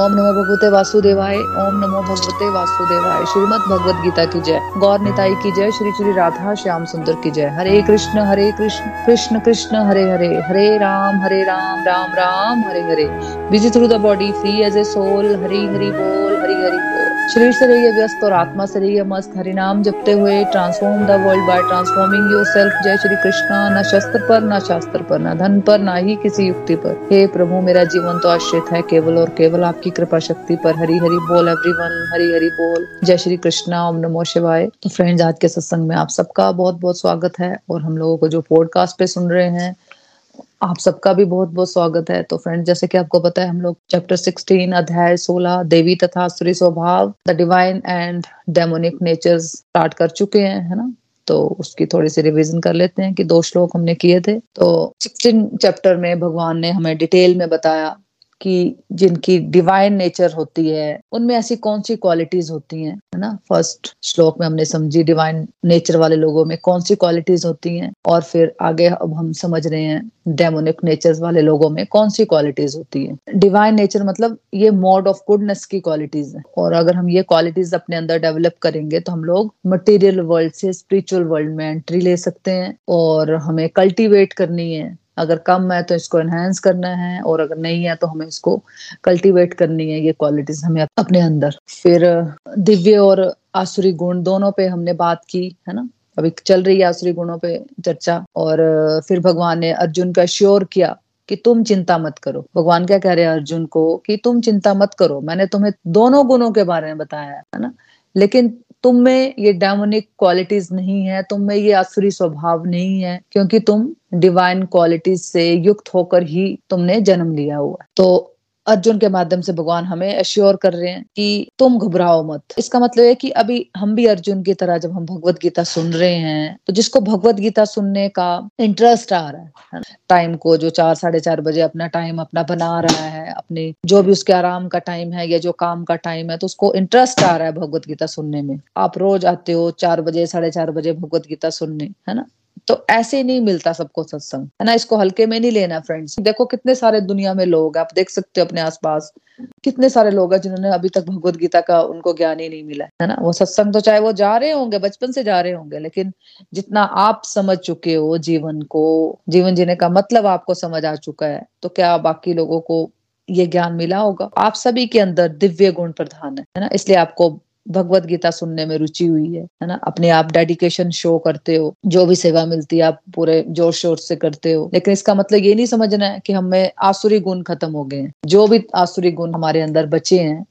ओम नमो भगवते वासुदेवाय, ओम नमो भगवते वासुदेवाय। श्रीमद भगवत गीता की जय। गौर निताई की जय। श्री श्री राधा श्याम सुंदर की जय। Hare Krishna Hare Krishna Krishna Krishna, Hare Hare. Hare Ram Hare Ram Ram Ram, Hare Hare. Busy through the body free as a soul Hari Hari बोल, हरी हरि शरीर से रहिए व्यस्त और आत्मा से रहिए मस्त। हरि नाम जपते हुए transform the world by transforming yourself जय श्री कृष्णा। न शस्त्र पर, न शास्त्र पर, न धन पर, न ही किसी युक्ति पर। हे प्रभु, मेरा जीवन तो आश्रित है केवल और केवल आपकी कृपा शक्ति पर। हरी हरी बोल एवरीवन हरी हरी बोल। जय श्री कृष्णा। ओम नमो शिवाय। तो फ्रेंड्स आज के सत्संग में आप सबका बहुत बहुत स्वागत है और हम लोगों को जो पॉडकास्ट पे सुन रहे हैं आप सबका भी बहुत बहुत स्वागत है। तो फ्रेंड जैसे कि आपको पता है, हम लोग चैप्टर 16 अध्याय 16 देवी तथा असुरी स्वभाव the divine and demonic nature start कर चुके हैं, है ना? तो उसकी थोड़ी सी रिवीजन कर लेते हैं कि दो श्लोक हमने किए थे। तो सिक्सटीन चैप्टर में भगवान ने हमें डिटेल में बताया कि जिनकी डिवाइन नेचर होती है, उनमें ऐसी कौन सी क्वालिटीज होती हैं, है ना? फ़र्स्ट श्लोक में हमने समझी डिवाइन नेचर वाले लोगों में कौन सी क्वालिटीज होती हैं, और फिर आगे अब हम समझ रहे हैं डेमोनिक नेचर वाले लोगों में कौन सी क्वालिटीज होती है। डिवाइन नेचर मतलब ये मोड ऑफ़ गुडनेस की क्वालिटीज है, और अगर हम ये क्वालिटीज अपने अंदर डेवलप करेंगे तो हम लोग मटेरियल वर्ल्ड से स्पिरिचुअल वर्ल्ड में एंट्री ले सकते हैं, और हमें कल्टीवेट करनी है। अगर कम है तो इसको एनहेंस करना है, और अगर नहीं है तो हमें इसको कल्टीवेट करनी है, ये क्वालिटीज हमें अपने अंदर। फिर, दिव्य और आसुरी गुण दोनों पे हमने बात की, है ना? अभी चल रही है आसुरी गुणों पे चर्चा, और फिर भगवान ने अर्जुन का श्योर किया कि तुम चिंता मत करो। भगवान क्या कह रहे हैं अर्जुन को कि तुम चिंता मत करो, मैंने तुम्हें दोनों गुणों के बारे में बताया है ना? लेकिन तुम में ये डेमोनिक क्वालिटीज नहीं है, तुम में ये आसुरी स्वभाव नहीं है, क्योंकि तुम डिवाइन क्वालिटीज से युक्त होकर ही तुमने जन्म लिया हुआ तो अर्जुन के माध्यम से भगवान हमें अश्योर कर रहे हैं कि तुम घबराओ मत। इसका मतलब है कि अभी हम भी अर्जुन की तरह जब हम भगवत गीता सुन रहे हैं तो जिसको भगवत गीता सुनने का इंटरेस्ट आ रहा है टाइम को जो चार, साढ़े चार बजे अपना टाइम अपना बना रहा है, अपने जो भी उसके आराम का टाइम है या जो काम का टाइम है तो उसको इंटरेस्ट आ रहा है भगवत गीता सुनने में। आप रोज आते हो चार बजे, साढ़े चार बजे भगवत गीता सुनने, है ना? तो ऐसे नहीं मिलता सबको सत्संग। है ना? इसको हल्के में नहीं लेना फ्रेंड्स देखो कितने सारे दुनिया में लोग आप देख सकते हो अपने आसपास। कितने सारे लोग हैं जिन्होंने अभी तक भगवत गीता का उनको ज्ञान ही नहीं मिला है ना? वो सत्संग तो चाहे वो जा रहे होंगे, बचपन से जा रहे होंगे, लेकिन जितना आप समझ चुके हो जीवन को, जीवन जीने का मतलब आपको समझ आ चुका है तो क्या बाकी लोगों को ये ज्ञान मिला होगा? आप सभी के अंदर दिव्य गुण प्रधान है ना? इसलिए आपको भगवत गीता सुनने में रुचि हुई है है ना? अपने आप डेडिकेशन शो करते हो, जो भी सेवा मिलती है, आप पूरे ज़ोर शोर से करते हो। लेकिन इसका मतलब ये नहीं समझना है कि हमें आसुरी गुण खत्म हो गए हैं। जो भी आसुरी गुण हमारे अंदर बचे हैं,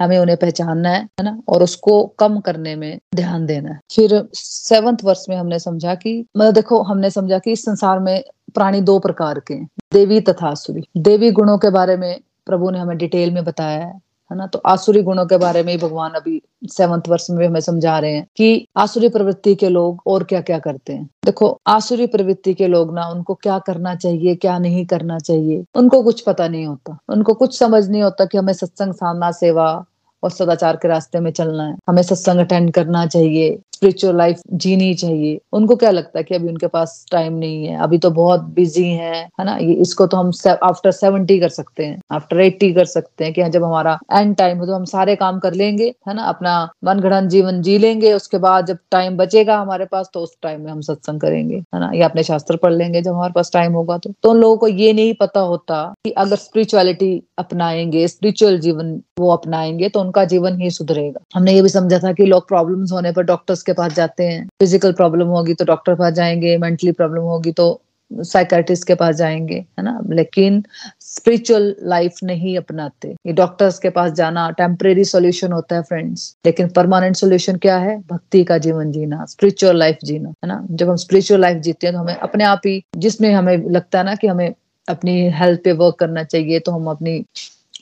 हमें उन्हें पहचानना है है ना? और उसको कम करने में ध्यान देना है। फिर सेवंथ वर्ष में हमने समझा कि मतलब देखो, हमने समझा कि इस संसार में प्राणी दो प्रकार के देवी तथा आसुरी। देवी गुणों के बारे में प्रभु ने हमें डिटेल में बताया है। है ना? तो आसुरी गुणों के बारे में भगवान अभी सेवंथ वर्ष में हमें समझा रहे हैं कि आसुरी प्रवृत्ति के लोग और क्या क्या करते हैं। देखो, आसुरी प्रवृत्ति के लोग ना, उनको क्या करना चाहिए, क्या नहीं करना चाहिए, उनको कुछ पता नहीं होता। उनको कुछ समझ नहीं होता कि हमें सत्संग, साधना, सेवा और सदाचार के रास्ते में चलना है। हमें सत्संग अटेंड करना चाहिए। स्पिरिचुअल लाइफ जीनी चाहिए। उनको क्या लगता है कि अभी उनके पास टाइम नहीं है? अभी तो बहुत बिज़ी है है ना? ये इसको तो हम आफ्टर सेवेंटी कर सकते हैं आफ्टर एट्टी कर सकते हैं कि हाँ, जब हमारा एंड टाइम हो तो हम सारे काम कर लेंगे है ना? अपना मन घड़न जीवन जी लेंगे उसके बाद जब टाइम बचेगा हमारे पास तो उस टाइम में हम सत्संग करेंगे है ना? या अपने शास्त्र पढ़ लेंगे जब हमारे पास टाइम होगा तो, तो उन लोगों को ये नहीं पता होता कि अगर स्पिरिचुअलिटी अपनाएँगे स्पिरिचुअल जीवन वो अपनाएँगे तो उनका जीवन ही सुधरेगा। हमने ये भी समझा था कि लोग प्रॉब्लम्स होने पर डॉक्टर्स के पास जाते हैं। फ़िज़िकल प्रॉब्लम होगी तो डॉक्टर के पास जाएँगे मेंटली प्रॉब्लम होगी तो साइकाट्रिस्ट के पास जाएँगे, है ना? लेकिन स्पिरिचुअल लाइफ नहीं अपनाते। ये डॉक्टर्स के पास जाना टेम्परेरी सॉल्यूशन होता है फ्रेंड्स लेकिन परमानेंट सॉल्यूशन क्या है? भक्ति का जीवन जीना स्पिरिचुअल लाइफ जीना, है ना? जब हम स्पिरिचुअल लाइफ जीते हैं तो हमें अपने आप ही, जिसमें हमें लगता है ना कि हमें अपनी हेल्थ पे वर्क करना चाहिए तो हम अपनी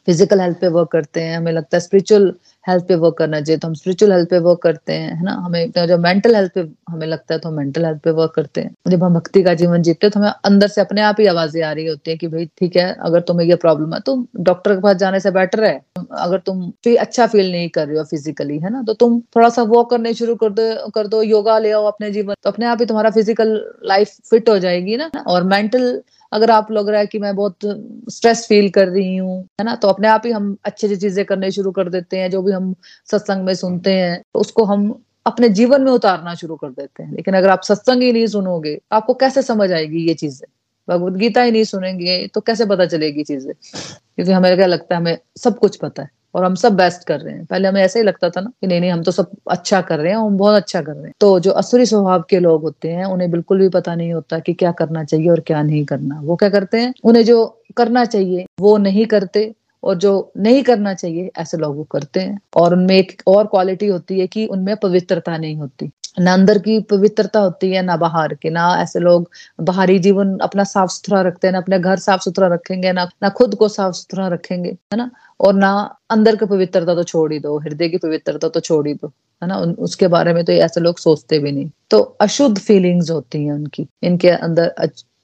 फ़िज़िकल हेल्थ पे वर्क करते हैं, हमें लगता है स्पिरिचुअल हेल्थ पे वर्क करना चाहिए तो हम स्पिरिचुअल हेल्थ पे वर्क करते हैं, है ना? हमें जो मेंटल हेल्थ पे हमें लगता है तो हम मेंटल हेल्थ पे वर्क करते हैं। जब हम भक्ति का जीवन जीते हैं तो हमें अंदर से अपने आप ही आवाज़ें आ रही होती है कि भाई, ठीक है, अगर तुम्हें ये प्रॉब्लम है तो डॉक्टर के पास जाने से बेटर है। अगर तुम अच्छा फील नहीं कर रहे हो फिजिकली है ना? तो तुम थोड़ा सा वॉक करने शुरू कर दो कर दो, योगा ले आओ अपने जीवन तो अपने आप ही तुम्हारा फ़िज़िकल लाइफ फिट हो जाएगी ना? और मेंटल अगर आप लग रहा है कि मैं बहुत स्ट्रेस फील कर रही हूँ, है ना तो अपने आप ही हम अच्छी अच्छी चीज़ें करने शुरू कर देते हैं, जो भी हम सत्संग में सुनते हैं तो उसको हम अपने जीवन में उतारना शुरू कर देते हैं। लेकिन अगर आप सत्संग ही नहीं सुनोगे, आपको कैसे समझ आएगी ये चीज़ें? भगवत गीता ही नहीं सुनेंगे तो कैसे पता चलेगी चीज़ें? क्योंकि हमें क्या लगता है, हमें सब कुछ पता है। और हम सब बेस्ट कर रहे हैं। पहले हमें ऐसा ही लगता था ना कि नहीं नहीं, हम तो सब अच्छा कर रहे हैं, हम बहुत अच्छा कर रहे हैं। तो जो असुरी स्वभाव के लोग होते हैं, उन्हें बिल्कुल भी पता नहीं होता कि क्या करना चाहिए और क्या नहीं करना। वो क्या करते हैं? उन्हें जो करना चाहिए, वो नहीं करते और जो नहीं करना चाहिए, ऐसे लोग वो करते हैं। और उनमें एक और क्वालिटी होती है कि उनमें पवित्रता नहीं होती। ना अंदर की पवित्रता होती है, ना बाहर की। ना ऐसे लोग बाहरी जीवन अपना साफ़ सुथरा रखते हैं, ना अपने घर साफ़ सुथरा रखेंगे, ना ना खुद को साफ़ सुथरा रखेंगे, है ना? और ना अंदर की पवित्रता तो छोड़ ही दो, हृदय की पवित्रता तो छोड़ ही दो, है ना? उसके बारे में तो ऐसे लोग सोचते भी नहीं। तो अशुद्ध फीलिंग्स होती हैं उनकी, इनके अंदर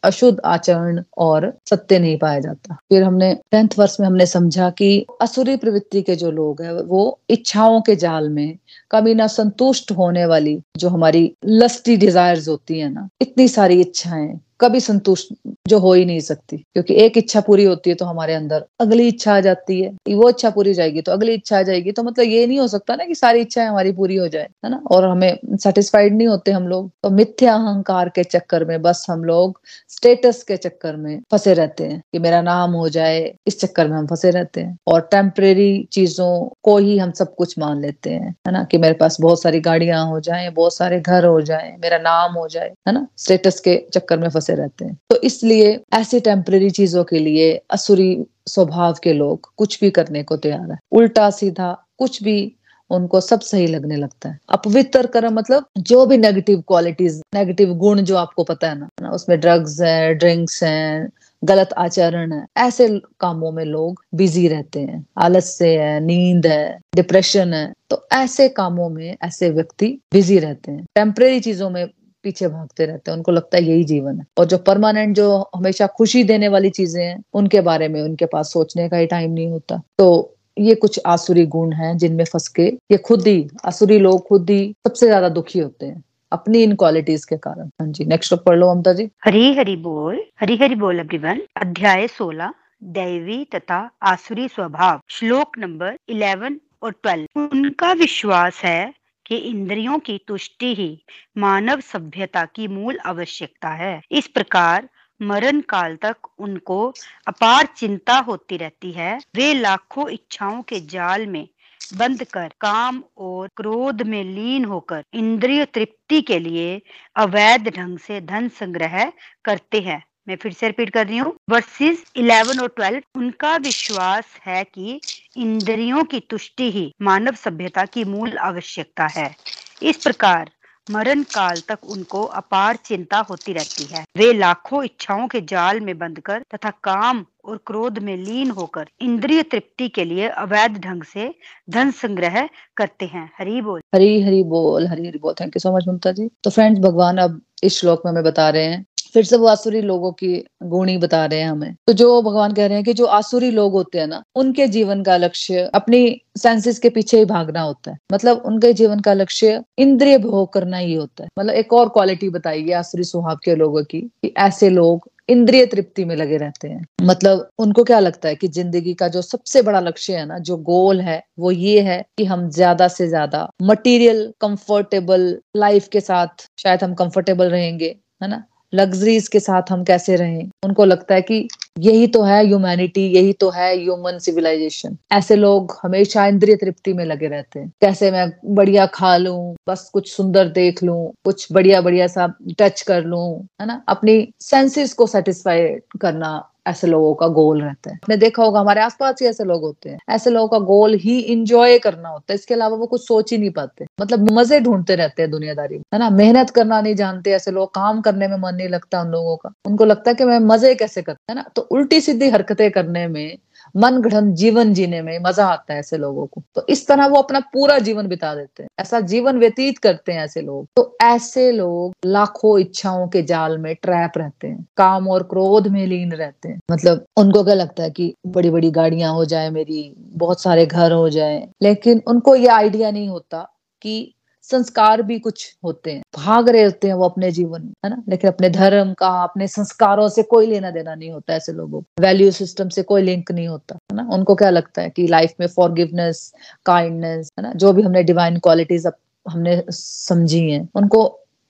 अशुद्ध आचरण और सत्य नहीं पाया जाता। फिर हमने टेंथ वर्ष में हमने समझा कि असुरी प्रवृत्ति के जो लोग हैं, वो इच्छाओं के जाल में कभी ना संतुष्ट होने वाली जो हमारी लस्टी डिजायर्स होती है ना, इतनी सारी इच्छाएँ कभी संतुष्ट जो हो ही नहीं सकती। क्योंकि एक इच्छा पूरी होती है तो हमारे अंदर अगली इच्छा आ जाती है। वो इच्छा पूरी जाएगी तो अगली इच्छा आ जाएगी। तो मतलब ये नहीं हो सकता ना कि सारी इच्छाएँ हमारी पूरी हो जाए, है ना? और हमें सेटिस्फाइड नहीं होते हम लोग। तो मिथ्या अहंकार के चक्कर में बस हम लोग स्टेटस के चक्कर में फंसे रहते हैं कि मेरा नाम हो जाए, इस चक्कर में हम फंसे रहते हैं। और टेम्परेरी चीज़ों को ही हम सब कुछ मान लेते हैं, है ना? कि मेरे पास बहुत सारी गाड़ियाँ हो जाए, बहुत सारे घर हो जाए, मेरा नाम हो जाए, है ना? स्टेटस के चक्कर में फंसे रहते हैं। तो इसलिए ऐसी टेम्परेरी चीज़ों के लिए असुरी स्वभाव के लोग कुछ भी करने को तैयार है। उल्टा सीधा कुछ भी उनको सब सही लगने लगता है। अपवित्र कर्म मतलब जो भी नेगेटिव क्वालिटीज नेगेटिव गुण जो आपको पता है ना उसमें ड्रग्स है ड्रिंक्स हैं गलत आचरण है। ऐसे कामों में लोग बिज़ी रहते हैं। आलस्य है, नींद है डिप्रेशन है। तो ऐसे कामों में ऐसे व्यक्ति बिज़ी रहते हैं। टेम्परेरी चीज़ों में पीछे भागते रहते हैं। उनको लगता है यही जीवन है। और जो परमानेंट जो हमेशा खुशी देने वाली चीज़ें हैं, उनके बारे में, उनके पास सोचने का ही टाइम नहीं होता। तो ये कुछ आसुरी गुण हैं जिनमें फंस के ये खुद ही, आसुरी लोग खुद ही सबसे ज़्यादा दुखी होते हैं। अपनी इन क्वालिटीज के कारण। हाँ जी नेक्स्ट पढ़ लो ममता जी। हरी हरी बोल, हरी हरी बोल एवरीवन अध्याय सोलह, दैवी तथा आसुरी स्वभाव। श्लोक नंबर इलेवन और ट्वेल्व उनका विश्वास है कि इंद्रियों की तुष्टि ही मानव सभ्यता की मूल आवश्यकता है। इस प्रकार मरण काल तक उनको अपार चिंता होती रहती है। वे लाखों इच्छाओं के जाल में बंद कर, काम और क्रोध में लीन होकर, इंद्रिय तृप्ति के लिए अवैध ढंग से धन संग्रह करते हैं। मैं फिर से रिपीट कर रही हूँ। वर्सेस 11 और 12 उनका विश्वास है कि इंद्रियों की तुष्टि ही मानव सभ्यता की मूल आवश्यकता है। इस प्रकार मरण काल तक उनको अपार चिंता होती रहती है। वे लाखों इच्छाओं के जाल में बंद कर तथा काम और क्रोध में लीन होकर इंद्रिय तृप्ति के लिए अवैध ढंग से धन संग्रह करते हैं। हरी बोल। हरी हरी बोल, हरी हरी बोल। Thank you so much Mamata ji तो फ्रेंड्स भगवान अब इस श्लोक में हमें बता रहे हैं फिर से वो आसुरी लोगों की गुणी बता रहे हैं हमें। तो जो भगवान कह रहे हैं कि जो आसुरी लोग होते हैं ना, उनके जीवन का लक्ष्य अपनी सेंसेस के पीछे ही भागना होता है। मतलब उनके जीवन का लक्ष्य इंद्रिय भोग करना ही होता है। मतलब एक और क्वालिटी बताई गई आसुरी स्वभाव के लोगों की कि ऐसे लोग इंद्रिय तृप्ति में लगे रहते हैं। मतलब उनको क्या लगता है कि ज़िंदगी का जो सबसे बड़ा लक्ष्य है ना, जो गोल है, वो ये है कि हम ज़्यादा से ज़्यादा मटेरियल कंफर्टेबल लाइफ के साथ शायद हम कंफर्टेबल रहेंगे, है ना? लग्जरीज के साथ हम कैसे रहें? उनको लगता है कि यही तो है ह्यूमैनिटी यही तो है ह्यूमन सिविलाइजेशन ऐसे लोग हमेशा इंद्रिय तृप्ति में लगे रहते हैं। कैसे मैं बढ़िया खा लू, बस कुछ सुंदर देख लू, कुछ बढ़िया बढ़िया सा टच कर लू, है ना? अपनी सेंसेस को सेटिस्फाई करना ऐसे लोगों का गोल रहता है। आपने देखा होगा, हमारे आसपास ही ऐसे लोग होते हैं। ऐसे लोगों का गोल ही इंजॉय करना होता है। इसके अलावा वो कुछ सोच ही नहीं पाते। मतलब मज़े ढूंढते रहते हैं दुनियादारी में, है ना? मेहनत करना नहीं जानते, ऐसे लोग काम करने में मन नहीं लगता उन लोगों का। उनको लगता है कि मैं मज़े कैसे करता है ना? तो उल्टी सीधी हरकतें करने में मन गढ़ जीवन जीने में मज़ा आता है ऐसे लोगों को। तो इस तरह वो अपना पूरा जीवन बिता देते हैं। ऐसा जीवन व्यतीत करते हैं ऐसे लोग। तो ऐसे लोग लाखों इच्छाओं के जाल में ट्रैप रहते हैं। काम और क्रोध में लीन रहते हैं। मतलब उनको क्या लगता है कि बड़ी बड़ी गाड़ियाँ हो जाए मेरी, बहुत सारे घर हो जाए। लेकिन उनको ये आइडिया नहीं होता कि संस्कार भी कुछ होते हैं। भाग रहे होते हैं वो अपने जीवन में, है ना? लेकिन अपने धर्म का, अपने संस्कारों से कोई लेना देना नहीं होता ऐसे लोगों को। वैल्यू सिस्टम से कोई लिंक नहीं होता, है ना? उनको क्या लगता है कि लाइफ में फॉरगिवनेस काइंडनेस है ना? जो भी हमने डिवाइन क्वालिटीज हमने समझी हैं, उनको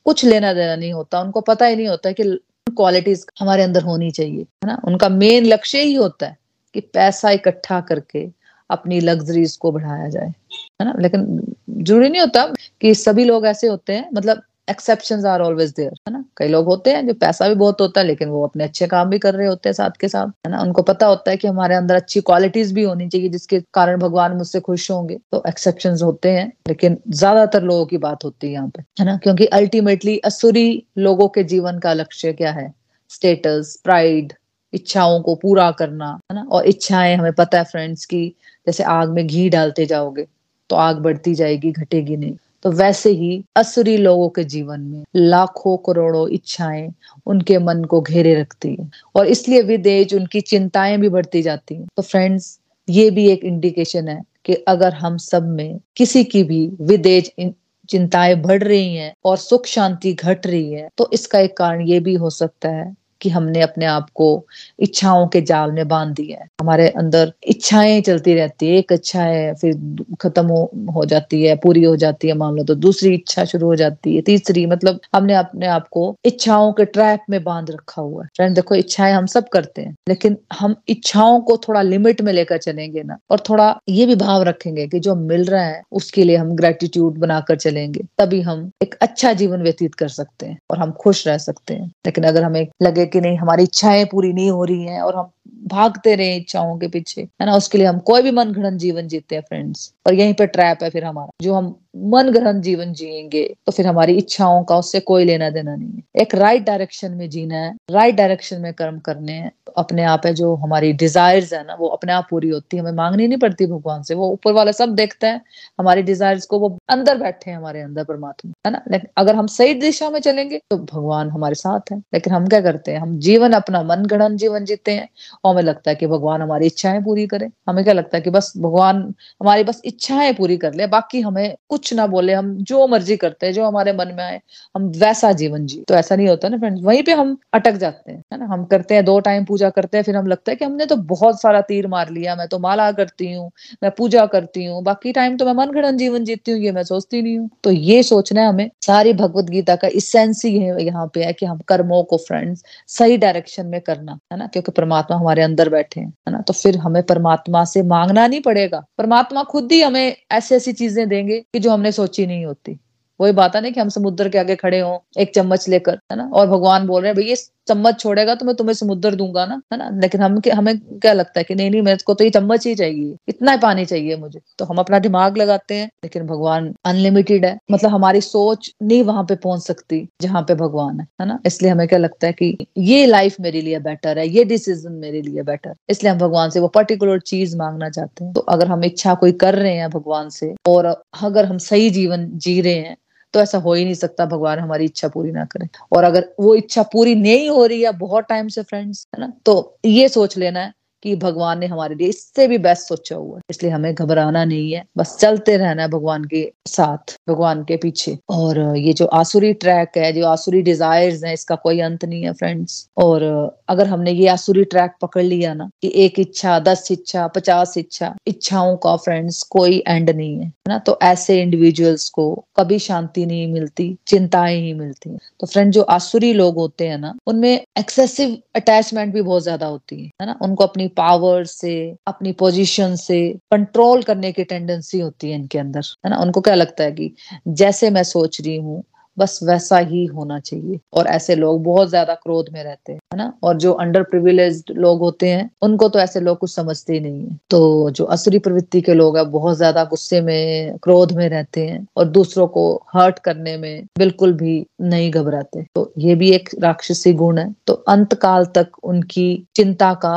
कुछ लेना देना नहीं होता। उनको पता ही नहीं होता कि क्वालिटीज हमारे अंदर होनी चाहिए, है ना? उनका मेन लक्ष्य ही होता है कि पैसा इकट्ठा करके अपनी लग्जरीज को बढ़ाया जाए, है ना? लेकिन ज़रूरी नहीं होता कि सभी लोग ऐसे होते हैं मतलब एक्सेप्शन आर ऑलवेज देयर है ना? कई लोग होते हैं जो पैसा भी बहुत होता है, लेकिन वो अपने अच्छे काम भी कर रहे होते हैं साथ के साथ, है ना? उनको पता होता है कि हमारे अंदर अच्छी क्वालिटीज भी होनी चाहिए, जिसके कारण भगवान मुझसे खुश होंगे। तो एक्सेप्शन होते हैं, लेकिन ज़्यादातर लोगों की बात होती है यहाँ पे, है ना? क्योंकि अल्टीमेटली असुरी लोगों के जीवन का लक्ष्य क्या है? स्टेटस प्राइड इच्छाओं को पूरा करना, है ना? और इच्छाएँ, हमें पता है फ्रेंड्स की जैसे आग में घी डालते जाओगे तो आग बढ़ती जाएगी, घटेगी नहीं। तो वैसे ही असुरी लोगों के जीवन में लाखों करोड़ों इच्छाएँ उनके मन को घेरे रखती है, और इसलिए विदेश उनकी चिंताएँ भी बढ़ती जाती हैं। तो फ्रेंड्स ये भी एक इंडिकेशन है कि अगर हम सब में किसी की भी विदेश चिंताएँ बढ़ रही हैं और सुख शांति घट रही है तो इसका एक कारण ये भी हो सकता है कि हमने अपने आप को इच्छाओं के जाल में बाँध दिया है। हमारे अंदर इच्छाएँ चलती रहती है। एक इच्छा है फिर खत्म हो, हो जाती है पूरी हो जाती है मान लो तो। दूसरी इच्छा शुरू हो जाती है तीसरी मतलब हमने अपने आप को इच्छाओं के ट्रैप में बाँध रखा हुआ है। फ्रेंड देखो इच्छाएँ हम सब करते हैं लेकिन हम इच्छाओं को थोड़ा लिमिट में लेकर चलेंगे ना और थोड़ा ये भी भाव रखेंगे कि जो मिल रहा है उसके लिए हम ग्रेटिट्यूड बनाकर चलेंगे। तभी हम एक अच्छा जीवन व्यतीत कर सकते हैं और हम खुश रह सकते हैं। लेकिन अगर हमें लगे कि नहीं, हमारी इच्छाएँ पूरी नहीं हो रही हैं और हम भागते रहे इच्छाओं के पीछे। है ना? उसके लिए हम कोई भी मन घड़न जीवन जीते हैं फ्रेंड्स और यहीं पर ट्रैप है फिर हमारा, जो हम मन ग्रहण जीवन जिएँगे तो फिर हमारी इच्छाओं का उससे कोई लेना देना नहीं है। एक राइट डायरेक्शन में जीना है राइट डायरेक्शन में कर्म करने हैं, अपने आप है जो हमारी डिजायर्स है ना, वो अपने आप पूरी होती है, हमें मांगनी नहीं पड़ती भगवान से, वो ऊपर वाला सब देखता है, हमारी डिजायर्स को वो अंदर बैठे हैं हमारे अंदर परमात्मा, है ना? लेकिन अगर हम सही दिशा में चलेंगे तो भगवान हमारे साथ है। लेकिन हम क्या करते हैं, हम जीवन अपना मन गढ़ जीवन जीते हैं, और हमें लगता है कि भगवान हमारी इच्छाएँ पूरी करे। हमें क्या लगता है कि बस भगवान, हमारी बस इच्छाएँ पूरी कर ले, बाकी हमें कुछ ना बोले, हम जो मर्ज़ी करते हैं, जो हमारे मन में आए, हम वैसा जीवन जी तो ऐसा नहीं होता ना फ्रेंड्स वहीं पे हम अटक जाते हैं, है ना? हम करते हैं, दो टाइम पूजा करते हैं, फिर हम लगता है कि हमने तो बहुत सारा तीर मार लिया, मैं तो माला करती हूँ, मैं पूजा करती हूँ, बाकी टाइम तो मैं मन घड़न जीवन जीती हूँ, ये मैं सोचती नहीं हूँ। तो ये सोचना है हमें। सारी भगवत गीता का इसेंस ही है, यहाँ पे है कि हम कर्मों को फ्रेंड्स सही डायरेक्शन में करना, है ना? क्योंकि परमात्मा हमारे अंदर बैठे हैं, है ना? तो फिर हमें परमात्मा से मांगना नहीं पड़ेगा। परमात्मा खुद ही हमें ऐसी ऐसी चीज़ें देंगे कि जो हमने सोची नहीं होती। वही बात है ना कि हम समुद्र के आगे खड़े हों, एक चम्मच लेकर, है ना? और भगवान बोल रहे हैं भैया चम्मच छोड़ेगा तो मैं तुम्हें समुद्र दूँगा ना, है ना? लेकिन हम हमें क्या लगता है कि नहीं नहीं, मेरे को तो ये चम्मच ही चाहिए। इतना ही पानी चाहिए मुझे। तो हम अपना दिमाग लगाते हैं, लेकिन भगवान अनलिमिटेड है। मतलब हमारी सोच नहीं वहाँ पे पहुँच सकती, जहाँ पे भगवान है है ना? इसलिए हमें क्या लगता है कि ये लाइफ मेरे लिए बेटर है, ये डिसीज़न मेरे लिए बेटर इसलिए हम भगवान से वो पर्टिकुलर चीज़ मांगना चाहते हैं। तो अगर हम इच्छा कोई कर रहे हैं भगवान से, और अगर हम सही जीवन जी रहे हैं तो ऐसा हो ही नहीं सकता, भगवान हमारी इच्छा पूरी ना करे। और अगर वो इच्छा पूरी नहीं हो रही है बहुत टाइम से फ्रेंड्स है ना तो ये सोच लेना है कि भगवान ने हमारे लिए इससे भी बेस्ट सोचा हुआ है। इसलिए हमें घबराना नहीं है, बस चलते रहना है भगवान के साथ, भगवान के पीछे। और ये जो आसुरी ट्रैक है, जो आसुरी डिजायर्स है, इसका कोई अंत नहीं है फ्रेंड्स और अगर हमने ये आसुरी ट्रैक पकड़ लिया ना कि एक इच्छा, दस इच्छा, पचास इच्छा, इच्छाओं का फ्रेंड्स कोई एंड नहीं है। ना तो ऐसे इंडिविजुअल्स को कभी शांति नहीं मिलती, चिंताएँ ही मिलती। तो फ्रेंड जो आसुरी लोग होते हैं ना, उनमें एक्सेसिव अटैचमेंट भी बहुत ज़्यादा होती है ना? उनको अपनी पावर से, अपनी पोजीशन से कंट्रोल करने की टेंडेंसी होती है इनके अंदर, है ना? उनको क्या लगता है कि जैसे मैं सोच रही हूँ बस वैसा ही होना चाहिए। और ऐसे लोग बहुत ज़्यादा क्रोध में रहते हैं, है ना? और जो अंडर प्रिविलेज लोग होते हैं, उनको तो ऐसे लोग कुछ समझते ही नहीं है। तो जो असुरी प्रवृत्ति के लोग हैं, बहुत ज़्यादा गुस्से में, क्रोध में रहते हैं और दूसरों को हर्ट करने में बिल्कुल भी नहीं घबराते। तो ये भी एक राक्षसी गुण है। तो अंत काल तक उनकी चिंता का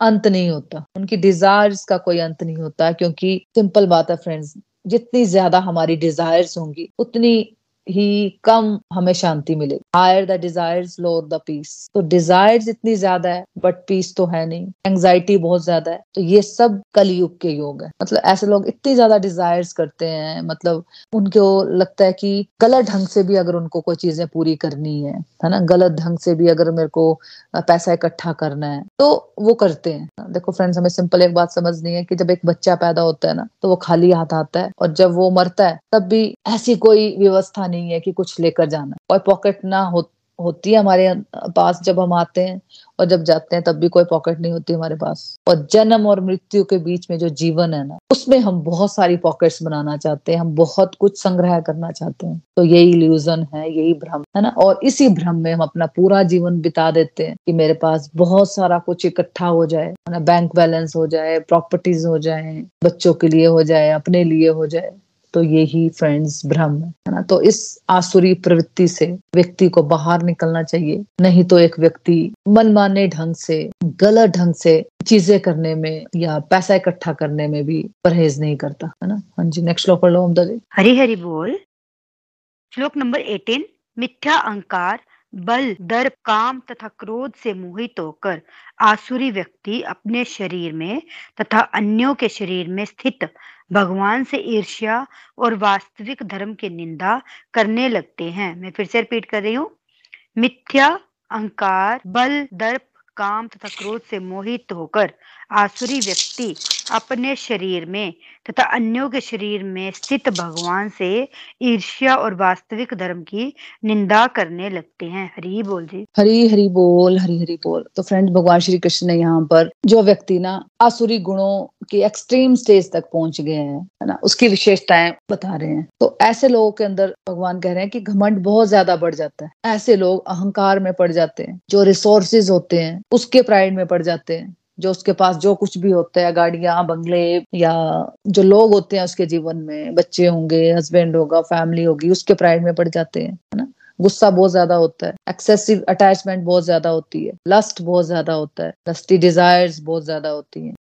अंत नहीं होता। उनकी डिजायर्स का कोई अंत नहीं होता, क्योंकि सिंपल बात है फ्रेंड्स जितनी ज़्यादा हमारी डिजायर्स होंगी, उतनी ही कम हमें शांति मिलेगी। Higher the desires lower the peace तो डिजायर्स इतनी ज़्यादा है बट पीस तो है नहीं। एंग्जाइटी बहुत ज़्यादा है। तो ये सब कलयुग के योग है। मतलब ऐसे लोग इतनी ज़्यादा डिजायर्स करते हैं मतलब उनको लगता है कि गलत ढंग से भी अगर उनको कोई चीज़ें पूरी करनी है है ना? गलत ढंग से भी अगर मेरे को पैसा इकट्ठा करना है तो वो करते हैं। देखो फ्रेंड्स हमें सिंपल एक बात समझनी है कि जब एक बच्चा पैदा होता है ना तो वो खाली हाथ आता है और जब वो मरता है, तब भी ऐसी कोई व्यवस्था नहीं नहीं है कि कुछ लेकर जाना और पॉकेट ना हो, होती है हमारे पास जब हम आते हैं और जब जाते हैं, तब भी कोई पॉकेट नहीं होती हमारे पास। और जन्म और मृत्यु के बीच में जो जीवन है ना, उसमें हम बहुत सारी पॉकेट्स बनाना चाहते हैं, हम बहुत कुछ संग्रह करना चाहते हैं। तो यही इल्यूजन है, यही भ्रम है ना। और इसी भ्रम में हम अपना पूरा जीवन बिता देते हैं कि मेरे पास बहुत सारा कुछ इकट्ठा हो जाए, है ना। बैंक बैलेंस हो जाए प्रॉपर्टीज़ हो जाए, बच्चों के लिए हो जाए, अपने लिए हो जाए। तो ये ही फ्रेंड्स भ्रम है ना? तो इस आसुरी प्रवृत्ति से व्यक्ति को बाहर निकलना चाहिए। नहीं तो एक व्यक्ति मनमाने ढंग से, गलत ढंग से चीज़ें करने में या पैसा इकट्ठा करने में भी परहेज नहीं करता, है ना? हाँ जी नेक्स्ट श्लोक पढ़ लो अमदा जी। हरी हरी बोल। श्लोक नंबर एटीन मिथ्या अहंकार, बल दर्प काम तथा क्रोध से मोहित होकर आसुरी व्यक्ति अपने शरीर में तथा अन्यों के शरीर में स्थित भगवान से ईर्ष्या और वास्तविक धर्म की निंदा करने लगते हैं। मैं फिर से रिपीट कर रही हूँ। मिथ्या, अहंकार, बल, दर्प, काम तथा क्रोध से मोहित होकर आसुरी व्यक्ति अपने शरीर में तथा अन्यों के शरीर में स्थित भगवान से ईर्ष्या और वास्तविक धर्म की निंदा करने लगते हैं। हरी बोल जी। हरी हरी बोल, हरी हरी बोल। तो फ्रेंड भगवान श्री कृष्ण ने यहाँ पर जो व्यक्ति ना आसुरी गुणों की एक्सट्रीम स्टेज तक पहुँच गए हैं, है ना, उसकी विशेषताएँ बता रहे हैं। तो ऐसे लोगों के अंदर भगवान कह रहे हैं कि घमंड बहुत ज़्यादा बढ़ जाता है। ऐसे लोग अहंकार में पड़ जाते हैं, जो रिसोर्सेज होते हैं, उसके प्राइड में पड़ जाते हैं। जो उसके पास जो कुछ भी होता है, गाड़ियाँ, बंगले या जो लोग होते हैं उसके जीवन में, बच्चे होंगे हस्बैंड होगा फैमिली होगी, उसके प्राइड में पड़ जाते हैं, है ना? गुस्सा बहुत ज़्यादा होता है एक्सेसिव अटैचमेंट बहुत ज़्यादा होती है लस्ट बहुत ज़्यादा होता है लस्टी डिजायर्स बहुत ज़्यादा होती हैं।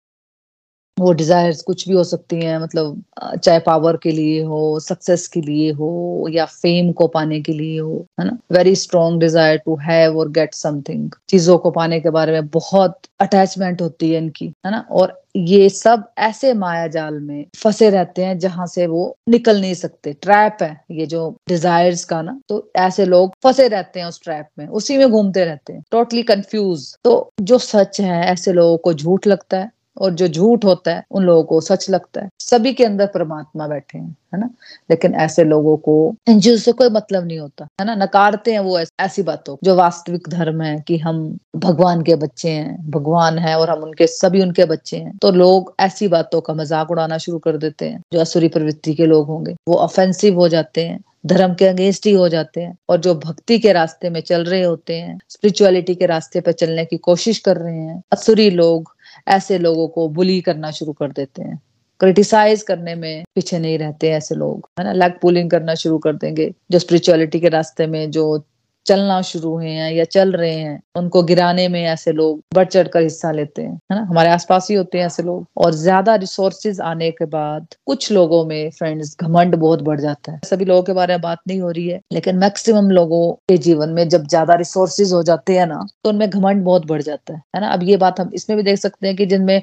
वो डिजायर्स कुछ भी हो सकती हैं मतलब चाहे पावर के लिए हो सक्सेस के लिए हो, या फेम को पाने के लिए हो, है ना? Very strong desire to have और गेट समथिंग चीज़ों को पाने के बारे में बहुत अटैचमेंट होती है इनकी, है ना? और ये सब ऐसे माया जाल में फंसे रहते हैं जहाँ से वो निकल नहीं सकते। ट्रैप है ये जो डिजायर्स का ना तो ऐसे लोग फंसे रहते हैं उस ट्रैप में, उसी में घूमते रहते हैं। टोटली कंफ्यूज तो जो सच है, ऐसे लोगों को झूठ लगता है। और जो झूठ होता है, उन लोगों को सच लगता है। सभी के अंदर परमात्मा बैठे हैं, है ना? लेकिन ऐसे लोगों को इन चीज़ों से कोई मतलब नहीं होता, है ना? नकारते हैं वो ऐसी बातों जो वास्तविक धर्म है कि हम भगवान के बच्चे हैं, भगवान है और हम उनके, सभी उनके बच्चे हैं तो लोग ऐसी बातों का मज़ाक उड़ाना शुरू कर देते हैं। जो असुरी प्रवृत्ति के लोग होंगे, वो ऑफेंसिव हो जाते हैं, धर्म के अगेंस्ट ही हो जाते हैं और जो भक्ति के रास्ते में चल रहे होते हैं स्पिरिचुअलिटी के रास्ते पर चलने की कोशिश कर रहे हैं, असुरी लोग ऐसे लोगों को बुली करना शुरू कर देते हैं। क्रिटिसाइज करने में पीछे नहीं रहते ऐसे लोग, है ना? लैग पुलिंग करना शुरू कर देंगे, जो स्पिरिचुअलिटी के रास्ते में, जो चलना शुरू हुए हैं या चल रहे हैं, उनको गिराने में ऐसे लोग बढ़ चढ़ कर हिस्सा लेते हैं, है ना? हमारे आसपास ही होते हैं ऐसे लोग। और ज़्यादा रिसोर्सेज आने के बाद कुछ लोगों में फ्रेंड्स घमंड बहुत बढ़ जाता है। सभी लोगों के बारे में बात नहीं हो रही है, लेकिन मैक्सिमम लोगों के जीवन में जब ज़्यादा रिसोर्सेज हो जाते हैं ना तो उनमें घमंड बहुत बढ़ जाता है है ना? अब ये बात हम इसमें भी देख सकते हैं कि जिनमें,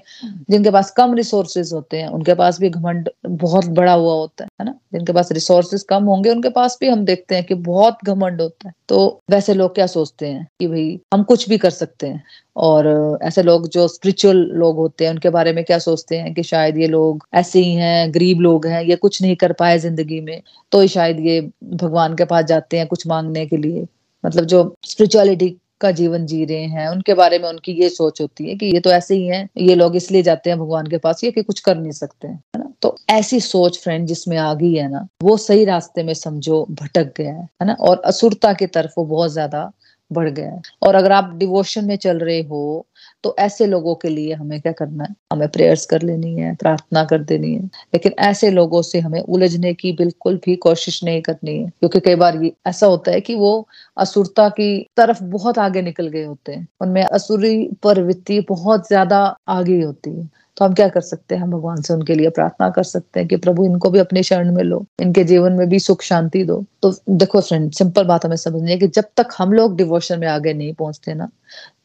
जिनके पास कम रिसोर्सेज होते हैं, उनके पास भी घमंड बहुत बड़ा हुआ होता है। है ना? जिनके पास रिसोर्सेज कम होंगे, उनके पास भी हम देखते हैं कि बहुत घमंड होता है। तो वैसे लोग क्या सोचते हैं कि भाई हम कुछ भी कर सकते हैं? और ऐसे लोग जो स्पिरिचुअल लोग होते हैं, उनके बारे में क्या सोचते हैं कि शायद ये लोग ऐसे ही हैं, गरीब लोग हैं, ये कुछ नहीं कर पाए ज़िंदगी में तो शायद ये भगवान के पास जाते हैं कुछ मांगने के लिए। मतलब जो स्पिरिचुअलिटी का जीवन जी रहे हैं, उनके बारे में उनकी ये सोच होती है कि ये तो ऐसे ही हैं, ये लोग इसलिए जाते हैं भगवान के पास, ये कि कुछ कर नहीं सकते हैं तो ऐसी सोच फ्रेंड जिसमें आ गई है ना, वो सही रास्ते में समझो भटक गया है है ना? और असुरता की तरफ़ वो बहुत ज़्यादा बढ़ गया है। और अगर आप डिवोशन में चल रहे हो तो ऐसे लोगों के लिए हमें क्या करना है? हमें प्रेयर्स कर लेनी है, प्रार्थना कर देनी है। लेकिन ऐसे लोगों से हमें उलझने की बिल्कुल भी कोशिश नहीं करनी है, क्योंकि कई बार ये ऐसा होता है कि वो असुरता की तरफ़ बहुत आगे निकल गए होते हैं। उनमें असुरी प्रवृत्ति बहुत ज़्यादा आगे होती है। तो हम क्या कर सकते हैं? हम भगवान से उनके लिए प्रार्थना कर सकते हैं कि प्रभु, इनको भी अपने शरण में लो, इनके जीवन में भी सुख, शांति दो। तो देखो फ्रेंड सिंपल बात हमें समझनी है कि जब तक हम लोग डिवोशन में आगे नहीं पहुँचते ना,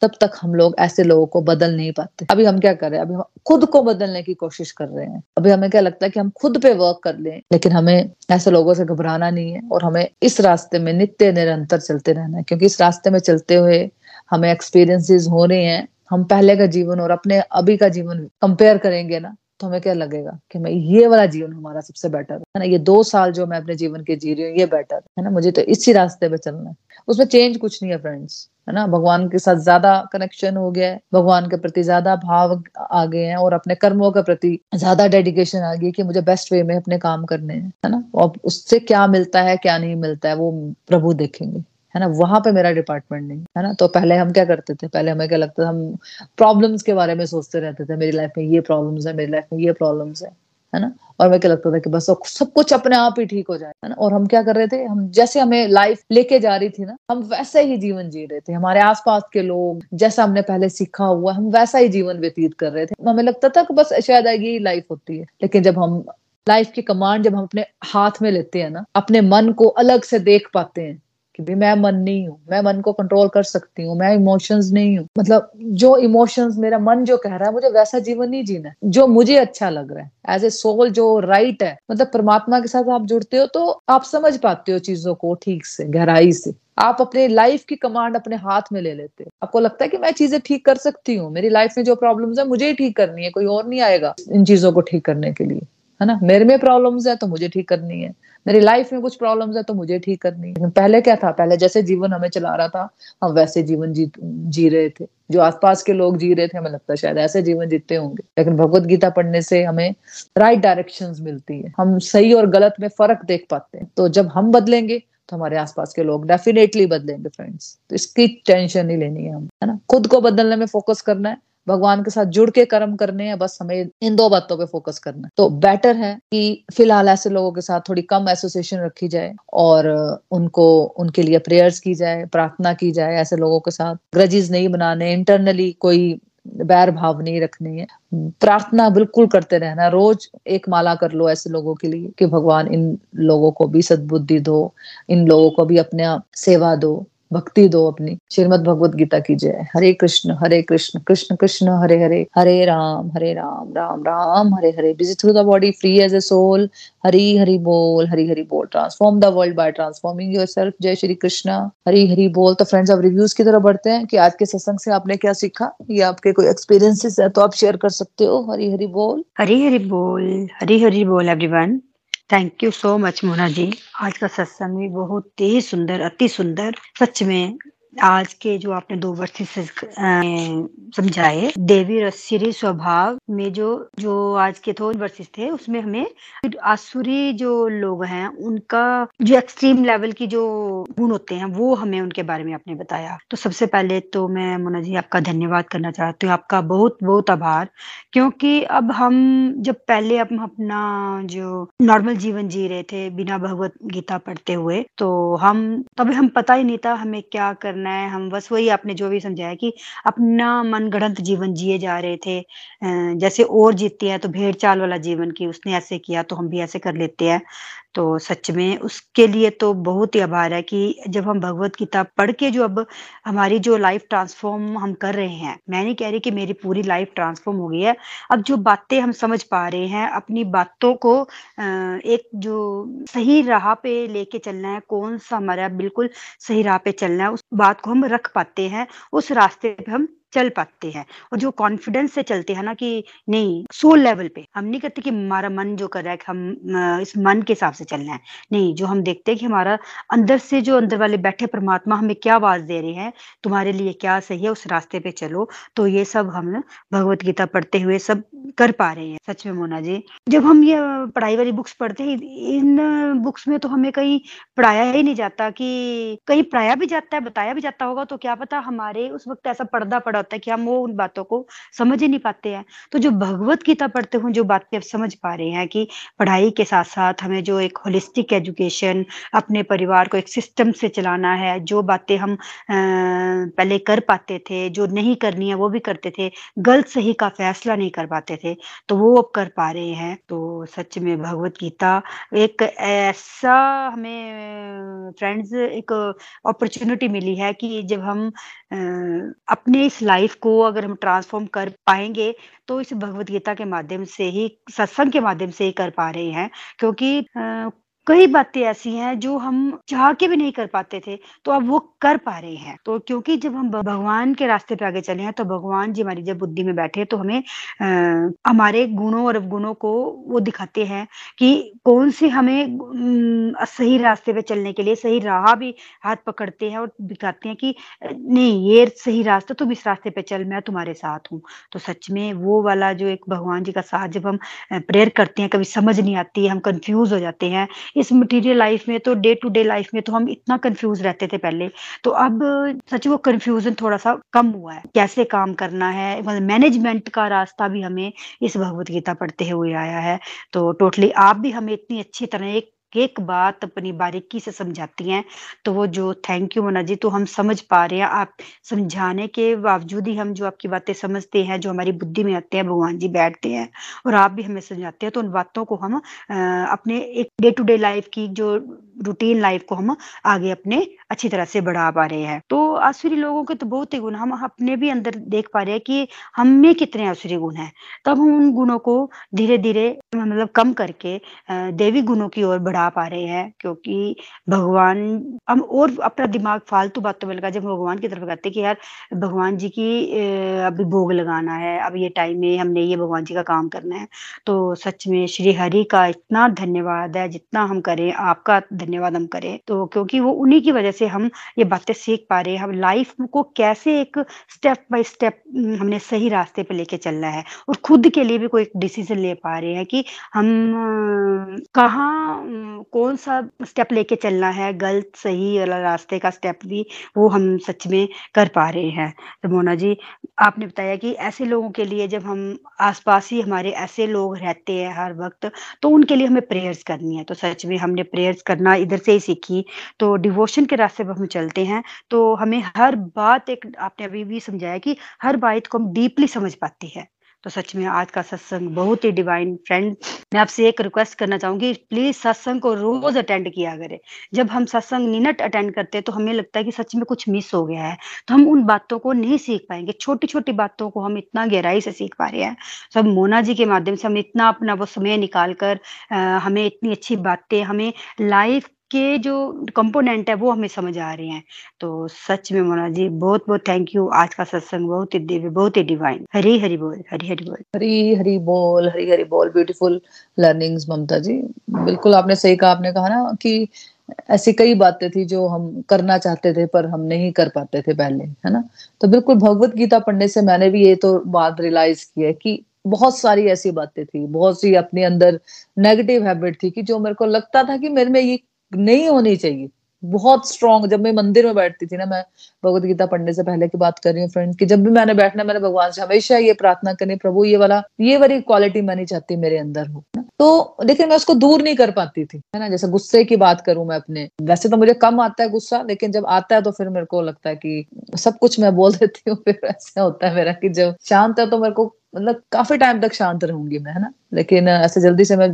तब तक हम लोग ऐसे लोगों को बदल नहीं पाते। अभी हम क्या कर रहे हैं? अभी हम खुद को बदलने की कोशिश कर रहे हैं। अभी हमें क्या लगता है कि हम खुद पे वर्क कर लें, लेकिन हमें ऐसे लोगों से घबराना नहीं है और हमें इस रास्ते में नित्य निरंतर चलते रहना है, क्योंकि इस रास्ते में चलते हुए हमें एक्सपीरियंसेस हो रहे हैं हम पहले का जीवन और अपने अभी का जीवन कंपेयर करेंगे ना तो हमें क्या लगेगा कि मैं ये वाला जीवन हमारा सबसे बेटर है ना? ये दो साल जो मैं अपने जीवन के जी रही हूँ, ये बेटर है ना? मुझे तो इसी रास्ते पे चलना है। उसमें चेंज कुछ नहीं है फ्रेंड्स है ना? भगवान के साथ ज़्यादा कनेक्शन हो गया है, भगवान के प्रति ज़्यादा भाव आ गए हैं और अपने कर्मों के प्रति ज़्यादा डेडिकेशन आ गई कि मुझे बेस्ट वे में अपने काम करने हैं, है ना? और उससे क्या मिलता है, क्या नहीं मिलता है, वो प्रभु देखेंगे। है ना, वहाँ पे मेरा डिपार्टमेंट नहीं, है ना? तो पहले हम क्या करते थे? पहले हमें क्या लगता था, हम प्रॉब्लम्स के बारे में सोचते रहते थे, मेरी लाइफ में ये प्रॉब्लम्स है, मेरी लाइफ में ये प्रॉब्लम्स है है ना? और मैं क्या लगता था कि बस सब कुछ अपने आप ही ठीक हो जाए, है ना? और हम क्या कर रहे थे? हम जैसे हमें लाइफ लेके जा रही थी ना, हम वैसे ही जीवन जी रहे थे। हमारे आसपास के लोग, जैसा हमने पहले सीखा हुआ, हम वैसा ही जीवन व्यतीत कर रहे थे। हमें लगता था कि बस शायद यही लाइफ होती है। लेकिन जब हम लाइफ की कमांड जब हम अपने हाथ में लेते हैं ना, अपने मन को अलग से देख पाते हैं कि भी मैं मन नहीं हूँ, मैं मन को कंट्रोल कर सकती हूँ, मैं इमोशंस नहीं हूँ। मतलब जो इमोशंस मेरा मन जो कह रहा है, मुझे वैसा जीवन नहीं जीना है, जो मुझे अच्छा लग रहा है। एज ए सोल जो राइट है मतलब परमात्मा के साथ आप जुड़ते हो तो आप समझ पाते हो चीज़ों को ठीक से, गहराई से। आप अपने लाइफ की कमांड अपने हाथ में ले लेते हो। आपको लगता है कि मैं चीज़ें ठीक कर सकती हूँ, मेरी लाइफ में जो प्रॉब्लम्स है, मुझे ही ठीक करनी है, कोई और नहीं आएगा इन चीज़ों को ठीक करने के लिए। है ना? मेरे में प्रॉब्लम्स है तो मुझे ठीक करनी है। मेरी लाइफ में कुछ प्रॉब्लम्स है तो मुझे ठीक करनी है। पहले क्या था? पहले जैसे जीवन हमें चला रहा था, हम वैसे जीवन जी जी रहे थे। जो आसपास के लोग जी रहे थे, हमें लगता है शायद ऐसे जीवन जीते होंगे। लेकिन भगवत गीता पढ़ने से हमें राइट डायरेक्शन मिलती है। हम सही और गलत में फ़र्क देख पाते हैं। तो जब हम बदलेंगे तो हमारे आसपास के लोग डेफिनेटली बदलेंगे फ्रेंड्स तो इसकी टेंशन नहीं लेनी है हम, है ना? खुद को बदलने में फोकस करना है भगवान के साथ जुड़ के कर्म करने हैं, बस हमें इन दो बातों पे फोकस करना है। तो बेटर है कि फ़िलहाल ऐसे लोगों के साथ थोड़ी कम एसोसिएशन रखी जाए और उनको, उनके लिए प्रेयर्स की जाए, प्रार्थना की जाए ऐसे लोगों के साथ। ग्रजिज नहीं बनाने इंटरनली कोई बैर भाव नहीं रखनी है। प्रार्थना बिल्कुल करते रहना, रोज एक माला कर लो ऐसे लोगों के लिए कि भगवान इन लोगों को भी सद्बुद्धि दो, इन लोगों को भी अपना सेवा दो। भक्ति दो अपनी। श्रीमद भगवत गीता की जय। Hare Krishna Hare Krishna Krishna Krishna, Hare Hare. Hare Ram Hare Ram Ram Ram, Hare Hare. Busy through the body free as a soul Hari Hari बोल, हरी हरि बोल। Transform the world by transforming yourself जय श्री कृष्ण। हरी हरि बोल। तो friends अब reviews की तरफ़ बढ़ते हैं कि आज के सत्संग से आपने क्या सीखा? या आपके कोई एक्सपीरियंसेस है तो आप शेयर कर सकते हो। हरी हरि बोल। हरी हरि बोल। हरी हरि बोल everyone thank you so much Mona ji आज का सत्संग भी बहुत ही सुंदर, अति सुंदर, सच में आज के जो आपने दो वर्ष समझाए, देवी रस्सिरी स्वभाव में जो जो आज के दो वर्सेस थे, उसमें हमें आसुरी जो लोग हैं, उनका जो एक्सट्रीम लेवल की जो गुण होते हैं, वो हमें उनके बारे में आपने बताया। तो सबसे पहले तो मैं मोना जी, आपका धन्यवाद करना चाहती हूँ। आपका बहुत बहुत आभार, क्योंकि अब हम, जब पहले हम अपना जो नॉर्मल जीवन जी रहे थे, बिना भगवत गीता पढ़ते हुए तो हम, तब हम पता ही नहीं था हमें क्या करना करना है, हम बस वही आपने जो भी समझाया कि अपना मन गणत जीवन जिए जा रहे थे। जैसे और जीते हैं तो भेड़ चाल वाला जीवन की उसने ऐसे किया तो हम भी ऐसे कर लेते हैं। तो सच में उसके लिए तो बहुत ही आभार है कि जब हम भगवत गीता पढ़ के जो अब हमारी जो लाइफ ट्रांसफॉर्म हम कर रहे हैं, मैं नहीं कह रही कि मेरी पूरी लाइफ ट्रांसफॉर्म हो गई है। अब जो बातें हम समझ पा रहे हैं, अपनी बातों को एक जो सही राह पे लेके चलना है, कौन सा हमारा बिल्कुल सही राह पे चलना है, उस बात को हम रख पाते हैं, उस रास्ते पे हम चल पाते हैं। और जो कॉन्फिडेंस से चलते हैं ना कि नहीं सोल लेवल पे, हम नहीं कहते कि हमारा मन जो कर रहा है हम इस मन के हिसाब से चलना है। नहीं, जो हम देखते हैं कि हमारा अंदर से जो अंदर वाले बैठे परमात्मा हमें क्या आवाज़ दे रहे हैं, तुम्हारे लिए क्या सही है, उस रास्ते पे चलो तो ये सब हम भगवत गीता पढ़ते हुए सब कर पा रहे हैं। सच में, मोना जी। जब हम ये पढ़ाई वाली बुक्स पढ़ते हैं, इन बुक्स में तो हमें कहीं पढ़ाया ही नहीं जाता कि, कहीं पढ़ाया भी जाता है, बताया भी जाता होगा तो क्या पता हमारे उस वक्त ऐसा पर्दा पड़ा पड़ा होता है कि हम वो उन बातों को समझ ही नहीं पाते हैं। तो जो भगवत गीता पढ़ते हुए जो बातें समझ पा रहे हैं कि पढ़ाई के साथ साथ हमें जो एक होलिस्टिक एजुकेशन अपने परिवार को एक सिस्टम से चलाना है, जो बातें हम पहले कर पाते थे, जो नहीं करनी है वो भी करते थे, गलत सही का फैसला नहीं कर पाते थे तो वो अब कर पा रहे हैं। तो सच में भगवत गीता एक ऐसा हमें फ्रेंड्स एक अपॉर्चुनिटी मिली है कि जब हम अपने इस लाइफ को अगर हम ट्रांसफॉर्म कर पाएँगे तो इस भगवत गीता के माध्यम से ही, सत्संग के माध्यम से ही कर पा रहे हैं, क्योंकि कई बातें ऐसी हैं जो हम चाह के भी नहीं कर पाते थे तो अब वो कर पा रहे हैं। तो क्योंकि जब हम भगवान के रास्ते पे आगे चले हैं तो भगवान जी हमारी जब बुद्धि में बैठे तो हमें आ, हमारे गुणों और अवगुणों को वो दिखाते हैं कि कौन से हमें सही रास्ते पे चलने के लिए सही राह भी हाथ पकड़ते हैं और दिखाते हैं कि नहीं ये सही रास्ता तुम इस रास्ते पे चल मैं तुम्हारे साथ हूँ। तो सच में वो वाला जो एक भगवान जी का साथ जब हम प्रेयर करते हैं कभी समझ नहीं आती है हम कंफ्यूज हो जाते हैं इस मटेरियल लाइफ में तो डे टू डे लाइफ में तो हम इतना कंफ्यूज रहते थे पहले। तो अब सच वो कंफ्यूजन थोड़ा सा कम हुआ है। कैसे काम करना है? मतलब मैनेजमेंट का रास्ता भी हमें इस भगवत गीता पढ़ते हुए आया है। तो टोटली आप भी हमें इतनी अच्छी तरह एक एक बात अपनी बारीकी से समझाती हैं तो वो जो थैंक यू मोना जी तो हम समझ पा रहे हैं। आप समझाने के बावजूद ही हम जो आपकी बातें समझते हैं, जो हमारी बुद्धि में आते हैं, भगवान जी बैठते हैं और आप भी हमें समझाते हैं तो उन बातों को हम अपने एक डे टू डे लाइफ की, जो रूटीन लाइफ को हम आगे अपने अच्छी तरह से बढ़ा पा रहे हैं। तो आसुरी लोगों के तो बहुत ही गुण, हम अपने भी अंदर देख पा रहे हैं कि हम में कितने आसुरी गुण हैं। तब हम उन गुणों को धीरे धीरे मतलब कम करके देवी गुणों की ओर बढ़ा पा रहे हैं, क्योंकि भगवान, हम और अपना दिमाग फालतू बातों में लगा, जब भगवान की तरफ़ कहते कि यार, भगवान जी की अभी भोग लगाना है, अब ये टाइम में हमने ये भगवान जी का काम करना है। तो सच में श्री हरि का इतना धन्यवाद है, जितना हम करें, आपका धन्यवाद हम करें। तो क्योंकि वो उन्हीं की वजह से हम ये बातें सीख पा रहे हैं। हम लाइफ को कैसे एक स्टेप बाय स्टेप हमने सही रास्ते पे लेके चलना है और खुद के लिए भी कोई डिसीज़न ले पा रहे हैं कि हम कहाँ कौन सा स्टेप लेके चलना है, गलत सही वाला रास्ते का स्टेप भी वो हम सच में कर पा रहे हैं। तो मोना जी, आपने बताया कि ऐसे लोगों के लिए जब हम आसपास ही हमारे ऐसे लोग रहते हैं हर वक्त तो उनके लिए हमें प्रेयर्स करनी है। तो सच में हमने प्रेयर्स करना इधर से ही सीखी। तो डिवोशन के रास्ते पर हम चलते हैं तो हमें हर बात एक आपने अभी भी समझाया कि हर बात को हम डीपली समझ पाती है। तो सच में आज का सत्संग बहुत ही डिवाइन फ्रेंड मैं आपसे एक रिक्वेस्ट करना चाहूँगी प्लीज़ सत्संग को रोज अटेंड किया करें। जब हम सत्संग मिनट अटेंड करते हैं तो हमें लगता है कि सच में कुछ मिस हो गया है। तो हम उन बातों को नहीं सीख पाएँगे छोटी छोटी बातों को हम इतना गहराई से सीख पा रहे हैं। सब मोना जी के माध्यम से हम इतना अपना वो समय निकाल कर आ, हमें इतनी अच्छी बातें हमें लाइफ के जो कंपोनेंट है, वो हमें समझ आ रहे हैं। तो सच में मोना जी, बहुत बहुत थैंक यू आज का सत्संग बहुत ही दिव्य, बहुत ही डिवाइन हरी हरी बोल, हरी हरी बोल। हरी हरी बोल, हरी हरी बोल। Beautiful learnings Mamata ji. बिल्कुल आपने सही कहा, आपने कहा ना कि ऐसी कई बातें थी जो हम करना चाहते थे, पर हम नहीं कर पाते थे पहले, है ना? तो बिल्कुल भगवत गीता पढ़ने से मैंने भी ये तो बात रियलाइज़ की है कि बहुत सारी ऐसी बातें थी, बहुत सी अपने अंदर नेगेटिव हैबिट थी कि जो मेरे को लगता था कि मेरे में ये नहीं होनी चाहिए। बहुत स्ट्रॉन्ग जब मैं मंदिर में बैठती थी ना, मैं भगवत गीता पढ़ने से पहले की बात कर रही हूँ फ्रेंड कि जब भी मैंने बैठना, मैंने भगवान से हमेशा ये प्रार्थना करनी, प्रभु, ये वाला, ये वाली क्वालिटी मैं नहीं चाहती मेरे अंदर हो। तो लेकिन मैं उसको दूर नहीं कर पाती थी, है ना? जैसे गुस्से की बात करूँ मैं अपने। वैसे तो मुझे कम आता है गुस्सा, लेकिन जब आता है तो फिर मेरे को लगता है कि सब कुछ मैं बोल देती हूँ, फिर ऐसा होता है मेरा कि जब शांत है तो मेरे को मतलब काफ़ी टाइम तक शांत रहूँगी मैं, है ना? लेकिन ऐसे जल्दी से मैं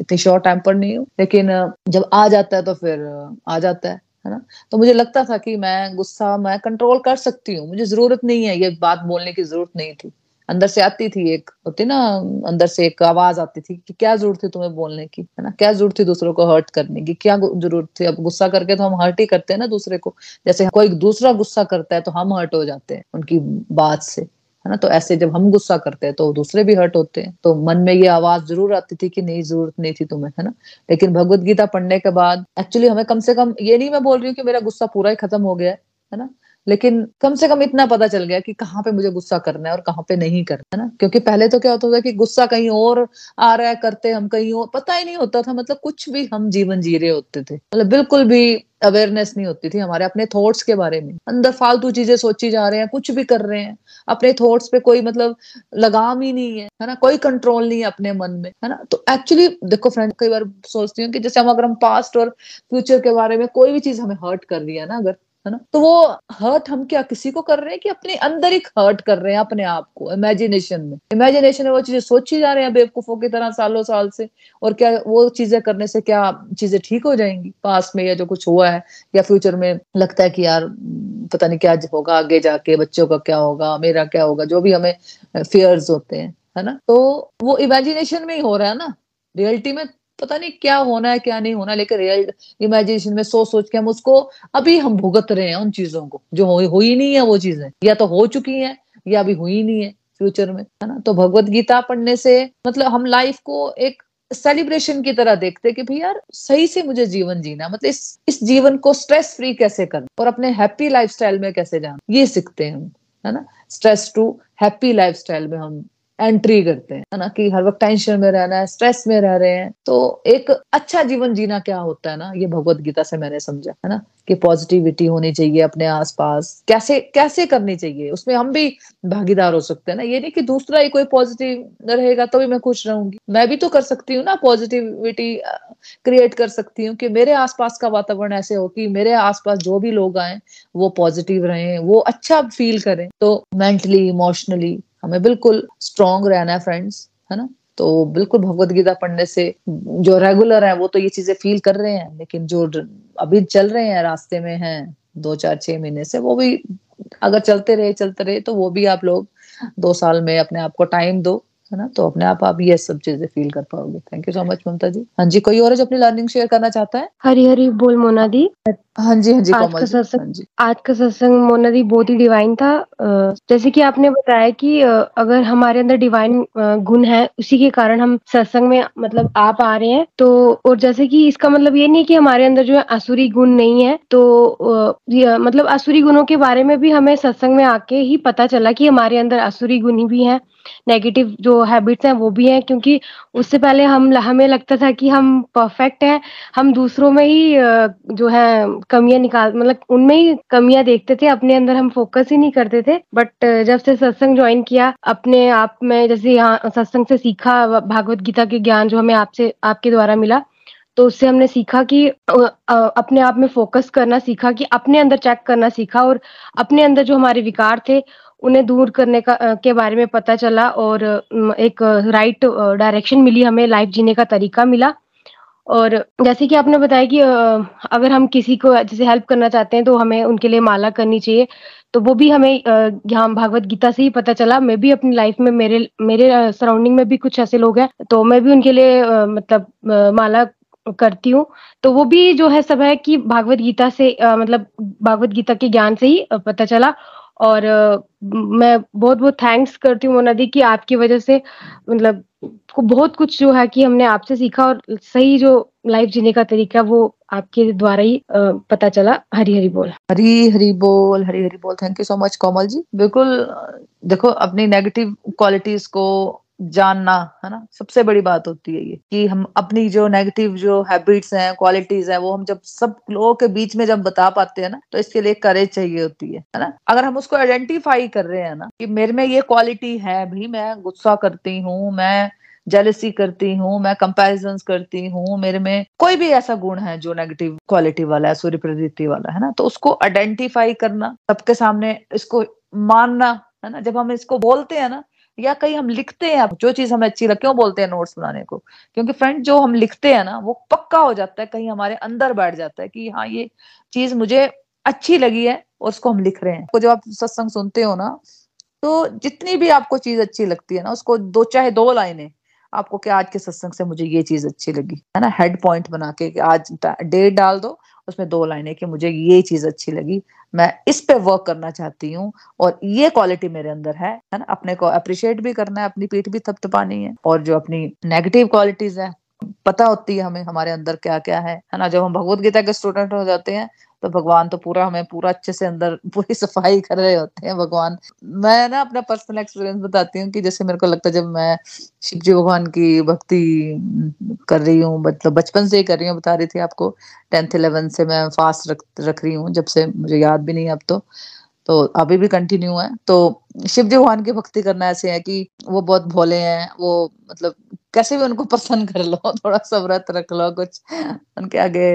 इतनी शॉर्ट टाइम पर नहीं हूँ, लेकिन जब आ जाता है तो फिर आ जाता है है ना? तो मुझे लगता था कि मैं गुस्सा, मैं कंट्रोल कर सकती हूँ, मुझे ज़रूरत नहीं है ये बात बोलने की ज़रूरत नहीं थी। अंदर से आती थी एक, होती ना, अंदर से एक आवाज़ आती थी कि क्या ज़रूरत थी तुम्हें बोलने की, है ना? क्या ज़रूरत थी दूसरों को हर्ट करने की? क्या ज़रूरत थी? अब गुस्सा करके तो हम हर्ट ही करते हैं ना दूसरे को। जैसे कोई दूसरा गुस्सा करता है तो हम हर्ट हो जाते हैं उनकी बात से, है ना? तो ऐसे जब हम गुस्सा करते हैं तो दूसरे भी हर्ट होते हैं। तो मन में ये आवाज़ ज़रूर आती थी कि नहीं, ज़रूरत नहीं थी तुम्हें, है ना? लेकिन भगवत गीता पढ़ने के बाद एक्चुअली हमें कम से कम ये नहीं मैं बोल रही हूँ कि मेरा गुस्सा पूरा ही खत्म हो गया है ना? लेकिन कम से कम इतना पता चल गया कि कहाँ पे मुझे गुस्सा करना है और कहाँ पे नहीं करना है ना? क्योंकि पहले तो क्या होता था कि गुस्सा कहीं और आ रहा है, करते हम कहीं और, पता ही नहीं होता था। मतलब कुछ भी हम जीवन जी रहे होते थे। मतलब बिल्कुल भी अवेयरनेस नहीं होती थी हमारे अपने थॉट्स के बारे में। अंदर फालतू चीज़ें सोची जा रहे हैं, कुछ भी कर रहे हैं। अपने थॉट्स पे कोई मतलब लगाम ही नहीं है है ना? कोई कंट्रोल नहीं है अपने मन में, है ना? तो एक्चुअली देखो फ्रेंड कई बार सोचती हूँ कि जैसे हम अगर हम पास्ट और फ्यूचर के बारे में कोई भी चीज़ हमें हर्ट कर रही है ना, अगर है ना? तो वो हर्ट हम क्या किसी को कर रहे हैं कि अपने अंदर ही हर्ट कर रहे हैं अपने आप को इमेजिनेशन में? इमेजिनेशन में वो चीज़ें सोची जा रहे हैं बेवकूफों की तरह सालों साल से, और क्या वो चीज़ें करने से क्या चीज़ें ठीक हो जाएँगी? पास में या जो कुछ हुआ है, या फ्यूचर में लगता है कि यार पता नहीं क्या होगा आगे जाके, बच्चों का क्या होगा, मेरा क्या होगा, जो भी हमें फेयर्स होते हैं, है ना? तो वो इमेजिनेशन में ही हो रहा है ना? रियलिटी में पता नहीं क्या होना है क्या नहीं होना लेकिन रियल इमेजिनेशन में सोच सोच के हम उसको अभी हम भुगत रहे हैं उन चीज़ों को। जो हो, हो ही नहीं है वो चीज़ें या तो हो चुकी हैं या अभी हुई नहीं है फ्यूचर में है ना? तो भगवत गीता पढ़ने से मतलब हम लाइफ को एक सेलिब्रेशन की तरह देखते कि भाई यार सही से मुझे जीवन जीना मतलब इस इस जीवन को स्ट्रेस फ्री कैसे करना और अपने हैप्पी लाइफस्टाइल में कैसे जाना ये सीखते हैं हम है ना? स्ट्रेस टू हैप्पी लाइफस्टाइल में हम एंट्री करते हैं ना, कि हर वक्त टेंशन में रहना है, स्ट्रेस में रह रहे हैं। तो एक अच्छा जीवन जीना क्या होता है ना, ये भगवत गीता से मैंने समझा, है ना, कि पॉजिटिविटी होनी चाहिए अपने आसपास। कैसे कैसे करनी चाहिए? उसमें हम भी भागीदार हो सकते हैं ना। ये नहीं कि दूसरा ही कोई पॉजिटिव रहेगा तो भी मैं खुश रहूँगी। मैं भी तो कर सकती हूँ ना पॉजिटिविटी क्रिएट कर सकती हूँ कि मेरे आसपास का वातावरण ऐसे हो कि मेरे आसपास जो भी लोग आए, वो पॉजिटिव रहे, वो अच्छा फील करें। तो मेंटली इमोशनली हमें बिल्कुल स्ट्रांग रहना है फ्रेंड्स है ना? तो बिल्कुल भगवत गीता पढ़ने से जो रेगुलर है, वो तो ये चीज़ें फील कर रहे हैं, लेकिन जो अभी चल रहे हैं, रास्ते में हैं, दो चार छह महीने से, वो भी अगर चलते रहे चलते रहे तो वो भी आप लोग दो साल में अपने आप को टाइम दो। है ना? तो अपने आप आप ये सब चीज़ें फील कर पाओगे। Thank you so much Mamata ji. हाँ जी कोई और जो अपनी लर्निंग शेयर करना चाहता है? हरी हरी बोल मोना दी। हाँ जी हाँ जी आज का सत्संग आज का सत्संग मोना दी बहुत ही डिवाइन था। जैसे कि आपने बताया कि अगर हमारे अंदर डिवाइन गुण है उसी के कारण हम सत्संग में मतलब आप आ रहे हैं। तो और जैसे कि इसका मतलब ये नहीं कि हमारे अंदर जो है असुरी गुण नहीं है। तो मतलब असुरी गुणों के बारे में भी हमें सत्संग में आके ही पता चला कि हमारे अंदर असुरी गुण भी हैं। नेगेटिव जो हैबिट्स हैं वो भी हैं, क्योंकि उससे पहले हम, हमें लगता था कि हम परफेक्ट हैं, हम दूसरों में ही जो है, कमियाँ निकाल मतलब उनमें ही कमियाँ देखते थे, अपने अंदर हम फोकस ही नहीं करते थे। बट जब से सत्संग ज्वाइन किया, अपने आप में जैसे यहाँ सत्संग से सीखा, भागवत गीता के ज्ञान जो हमें आपसे, आपके द्वारा मिला तो उससे हमने सीखा कि अपने आप में फोकस करना सीखा, कि अपने अंदर चेक करना सीखा, और अपने अंदर जो हमारे विकार थे उन्हें दूर करने का के बारे में पता चला और एक राइट डायरेक्शन मिली हमें लाइफ जीने का तरीका मिला। और जैसे कि आपने बताया कि अगर हम किसी को जैसे हेल्प करना चाहते हैं तो हमें उनके लिए माला करनी चाहिए तो वो भी हमें यहाँ भागवत गीता से ही पता चला। मैं भी अपनी लाइफ में मेरे मेरे सराउंडिंग में भी कुछ ऐसे लोग हैं तो मैं भी उनके लिए मतलब माला करती हूँ। तो वो भी जो है सब है कि भागवत गीता से मतलब भागवत गीता के ज्ञान से ही पता चला। और मैं बहुत बहुत थैंक्स करती हूँ मोना दी कि आपकी वजह से मतलब बहुत कुछ जो है कि हमने आपसे सीखा और सही जो लाइफ जीने का तरीका वो आपके द्वारा ही पता चला। हरी हरी बोल। हरी हरी बोल हरी हरी बोल। Thank you so much Komal ji. बिल्कुल देखो, अपनी नेगेटिव क्वालिटीज को जानना, है ना? सबसे बड़ी बात होती है ये कि हम अपनी जो नेगेटिव जो हैबिट्स हैं क्वालिटीज हैं, वो हम जब सब लोगों के बीच में जब बता पाते हैं ना तो इसके लिए करेज चाहिए होती है है ना? अगर हम उसको आइडेंटिफाई कर रहे हैं ना कि मेरे में ये क्वालिटी है भी, मैं गुस्सा करती हूँ, मैं जेलसी करती हूँ, मैं कंपेरिजन करती हूँ, मेरे में कोई भी ऐसा गुण है जो नेगेटिव क्वालिटी वाला है सूर्य प्रवृत्ति वाला, है ना? तो उसको आइडेंटिफाई करना, सबके सामने इसको मानना, है ना? जब हम इसको बोलते हैं ना या कहीं हम लिखते हैं जो चीज़ हमें अच्छी लगती है, वो बोलते हैं नोट्स बनाने को। क्योंकि फ्रेंड जो हम लिखते हैं ना, वो पक्का हो जाता है, कहीं हमारे अंदर बैठ जाता है कि हाँ ये चीज़ मुझे अच्छी लगी है और उसको हम लिख रहे हैं। तो जब आप सत्संग सुनते हो ना तो जितनी भी आपको चीज़ अच्छी लगती है ना, उसको दो, चाहे दो लाइने, आपको क्या आज के सत्संग से मुझे ये चीज़ अच्छी लगी। है ना? हेड पॉइंट बना के आज डेट डाल दो उसमें दो लाइनें कि मुझे ये चीज़ अच्छी लगी, मैं इस पे वर्क करना चाहती हूँ और ये क्वालिटी मेरे अंदर है है ना? अपने को अप्रिशिएट भी करना है, अपनी पीठ भी थपथपानी है और जो अपनी नेगेटिव क्वालिटीज है, पता होती है हमें, हमारे अंदर क्या क्या है है ना? जब हम भगवत गीता के स्टूडेंट हो जाते हैं तो भगवान तो पूरा हमें पूरा अच्छे से अंदर पूरी सफ़ाई कर रहे होते हैं, भगवान। मैं ना अपना पर्सनल एक्सपीरियंस बताती हूँ कि जैसे मेरे को लगता है जब मैं शिव जी भगवान की भक्ति कर रही हूँ मतलब बचपन से ही कर रही हूँ, बता रही थी आपको टेंथ इलेवेंथ से मैं फास्ट रख रख रही हूँ, जब से मुझे याद भी नहीं अब तो। तो अभी भी कंटिन्यू है। तो शिव जी भगवान की भक्ति करना ऐसे है कि वो बहुत भोले हैं, वो मतलब कैसे भी उनको पसंद कर लो, थोड़ा सा व्रत रख लो, कुछ उनके आगे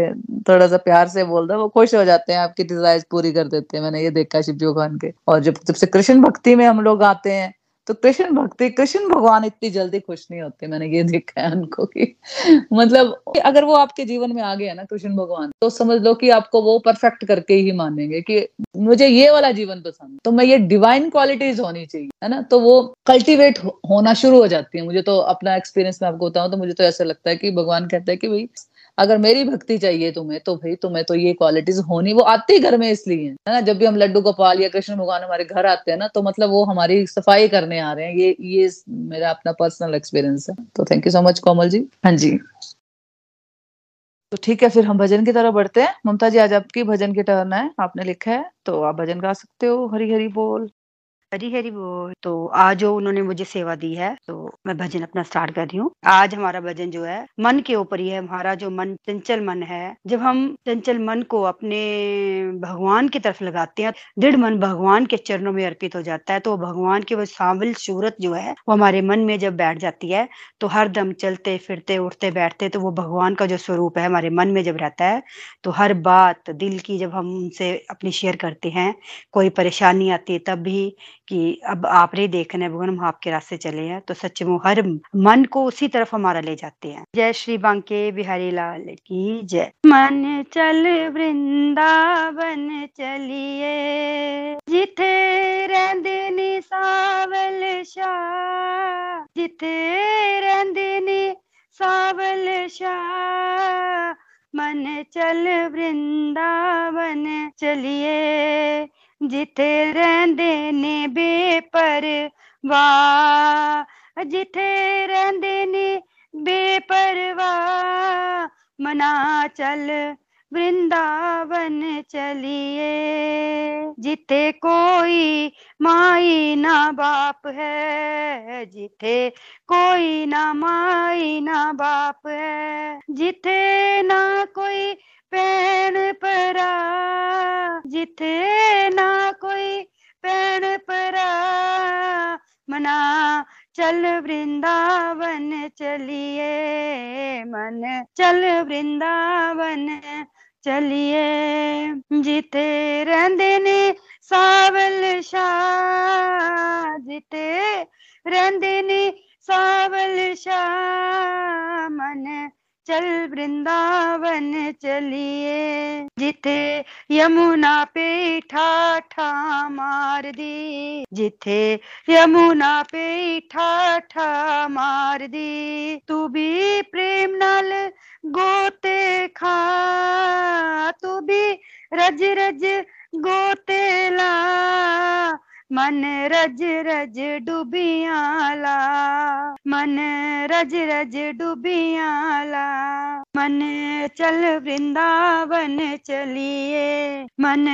थोड़ा सा प्यार से बोल दो, वो खुश हो जाते हैं, आपकी डिज़ायर पूरी कर देते हैं। मैंने ये देखा शिव जी भगवान के। और जब जब से कृष्ण भक्ति में हम लोग आते हैं तो कृष्ण भक्ति, कृष्ण भगवान इतनी जल्दी खुश नहीं होते, मैंने ये देखा है उनको कि मतलब अगर वो आपके जीवन में आ गया ना कृष्ण भगवान तो समझ लो कि आपको वो परफेक्ट करके ही मानेंगे कि मुझे ये वाला जीवन पसंद तो मैं ये डिवाइन क्वालिटीज होनी चाहिए, है ना? तो वो कल्टीवेट होना शुरू हो जाती है। मुझे तो अपना एक्सपीरियंस मैं आपको बताऊँ तो मुझे तो ऐसा लगता है कि भगवान कहते हैं कि भाई अगर मेरी भक्ति चाहिए तुम्हें तो भाई तुम्हें तो ये क्वालिटीज होनी, वो आते ही घर में इसलिए, है ना? जब भी हम लड्डू गोपाल या कृष्ण भगवान हमारे घर आते हैं ना तो मतलब वो हमारी सफ़ाई करने आ रहे हैं। ये ये मेरा अपना पर्सनल एक्सपीरियंस है। तो thank you so much Komal ji. हाँ जी। तो ठीक है, फिर हम भजन की तरफ़ बढ़ते हैं। ममता जी, आज आपकी भजन की टर्न है। आपने लिखा है तो आप भजन गा सकते हो। हरी हरी बोल। हरी हरी वो तो आज जो उन्होंने मुझे सेवा दी है तो मैं भजन अपना स्टार्ट कर रही हूँ। आज हमारा भजन जो है, मन के ऊपर ही है। हमारा जो मन, चंचल मन है, जब हम चंचल मन को अपने भगवान की तरफ़ लगाते हैं, दृढ़ मन भगवान के चरणों में अर्पित हो जाता है तो भगवान की वो सांवल सूरत जो है, वो हमारे मन में जब बैठ जाती है तो हर दम चलते, फिरते, उठते, बैठते तो वो भगवान का जो स्वरूप है, हमारे मन में जब रहता है तो हर बात दिल की जब हम उनसे अपनी शेयर करते हैं, कोई परेशानी आती है, तब भी कि अब आप देखना है, भगवान हम आपके रास्ते चले हैं तो सच में हर मन को उसी तरफ़ हमारा ले जाते हैं। जय श्री बांके बिहारी लाल की जय। मन चल वृंदावन चलिए, जिथे रहंदे नी सावल शाह, जिथे रहंदे नी सावल शाह, मन चल वृंदावन चलिए। जिथे रहंदे ने बेपरवाह जिथे रहंदे ने बेपरवाह मना चल वृंदावन चलिए। जिथे कोई माई ना बाप है, जिथे कोई ना माई ना बाप है, जिथे ना कोई पैन परा, जिथे ना कोई पैन परा। मना, चल वृंदावन चलिए, मन, चल वृंदावन चलिए। जिते रंदे ने सावल शाह जिते रंदे ने सावल शाह, मन चल वृंदावन चलिए, जिथे यमुना पे ठाठा मार दी। जिथे यमुना पे ठाठा मार दी, तू भी प्रेम नाल गोते खा। तू भी रज रज गोते ला। मन रज रज डुबियाला, मन रज रज डुबियाला, मन चल वृंदावन चलिए, मन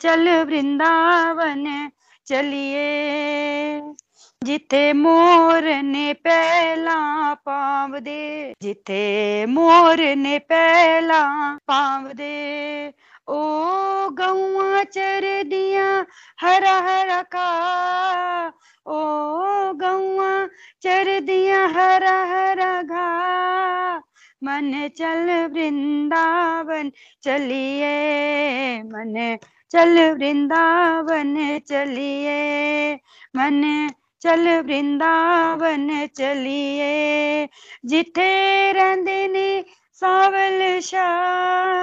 चल वृंदावन चलिए। जिथे मोर ने पहला पाव दे, जिथे मोर ने पहला पाव दे ओ गौआ चर दिया हरा हरा का। ओ गौआ चर दिया हरा हरा घा। मन चल वृंदावन चलिए, मन चल वृंदावन चलिए, मन चल वृंदावन चलिए। जिथे रहंदे ने सावल शाह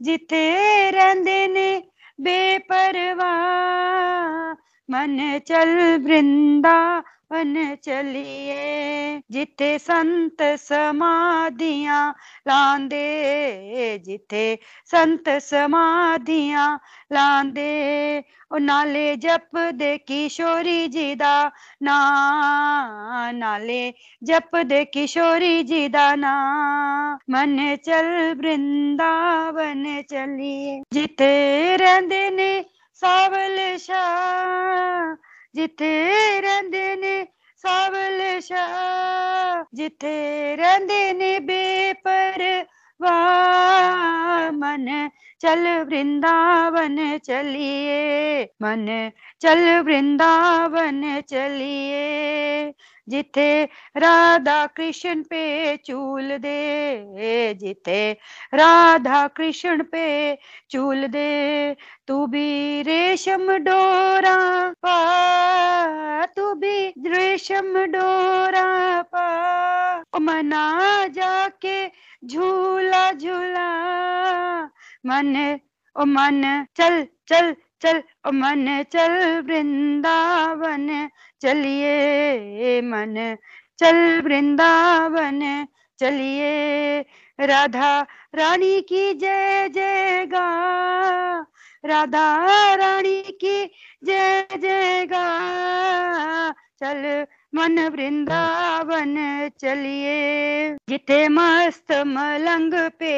जिथे ਰਹਿੰਦੇ ਨੇ ਬੇਪਰਵਾਹ मन चल वृंदावन बन चलिए जिथे संत समाधियां लांदे जिथे संत समाधियां लांदे ओ नाले जप दे किशोरी जी दा ना नाले जप दे किशोरी जी दा ना मन चल वृंदावन चलिए जिथे रहंदे ने ਸਾਵਲ ਸ਼ਾ ਜਿੱਥੇ ਰਹਿੰਦੇ ਨੇ ਸਾਵਲ ਸ਼ਾ ਜਿੱਥੇ ਰਹਿੰਦੇ ਨੇ ਬੇਪਰਵਾਹ ਮਨ चल वृंदावन चलिए मन चल वृंदावन चलिए जिथे राधा कृष्ण पे चूल दे, जिथे राधा कृष्ण पे चूल दे, तू भी रेशम डोरा पा, तू भी रेशम डोरा पा। मना जाके झूला झूला, मन, ओ मन, चल चल चल मन चल वृंदावन, चलिए मन। चल वृंदावन, चलिए राधा रानी की जय जय गा। राधा रानी की जय जय गा। चल मन वृंदावन चलिए। जिथे मस्त मलंग पे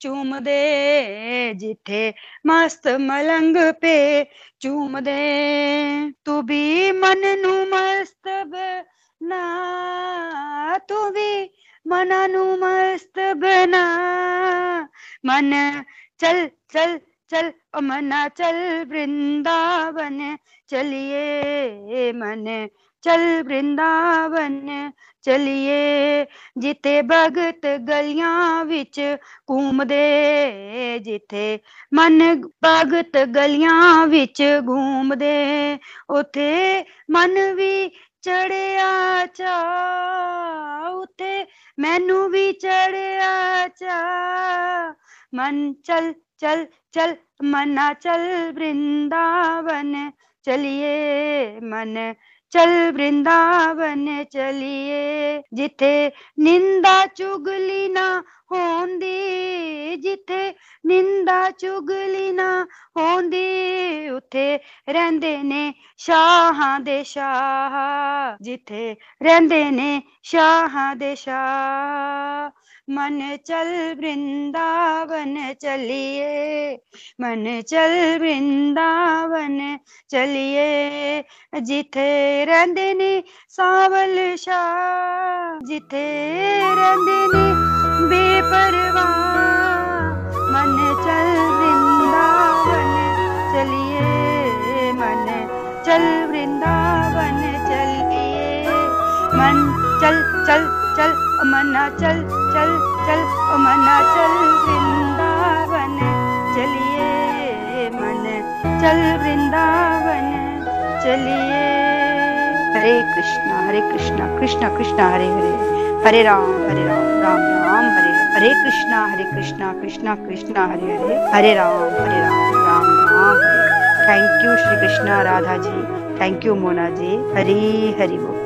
चूम दे। जिथे मस्त मलंग पे चूम दे। तू भी मन नु। मस्त बना तू भी मना नु। मस्त बना मन चल चल चल मना चल वृंदावन चलिए। मन चल वृंदावन, चलिए। जिथे भगत गलियाँ विच घूमदे, जिथे मन भगत गलियाँ विच घूमदे, उथे मन भी चढ़िया चा, उथे मैनू भी चढ़िया चा। मन चल चल चल, मना चल वृंदावन, चलिए। मन चल वृंदावन चलिए, जिथे निंदा चुगली ना होंदी, जिथे निंदा चुगली ना होंदी, उथे रहंदे ने शाहां दे शाह, जिथे रहंदे ने शाहां दे शाह। मन चल वृंदावन चलिए, मन चल वृंदावन चलिए, जिथे रहंदे ने सावल शाह, जिथे रहंदे ने बेपरवाह मन चल वृंदावन चलिए, मन चल मना चल चल चल मना चल, वृंदावन, चलिए मन। चल, वृंदावन, चलिए। Hare Krishna Hare Krishna Krishna Krishna, Hare Hare. Hare Ram Hare Ram Ram Ram, Hare Hare. Krishna Hare Krishna Krishna Krishna, Hare Hare. Hare Ram Hare Ram Ram Ram, Hare thank you Shri Krishna Radha ji. Thank you Mona ji. Hari Hari बोल।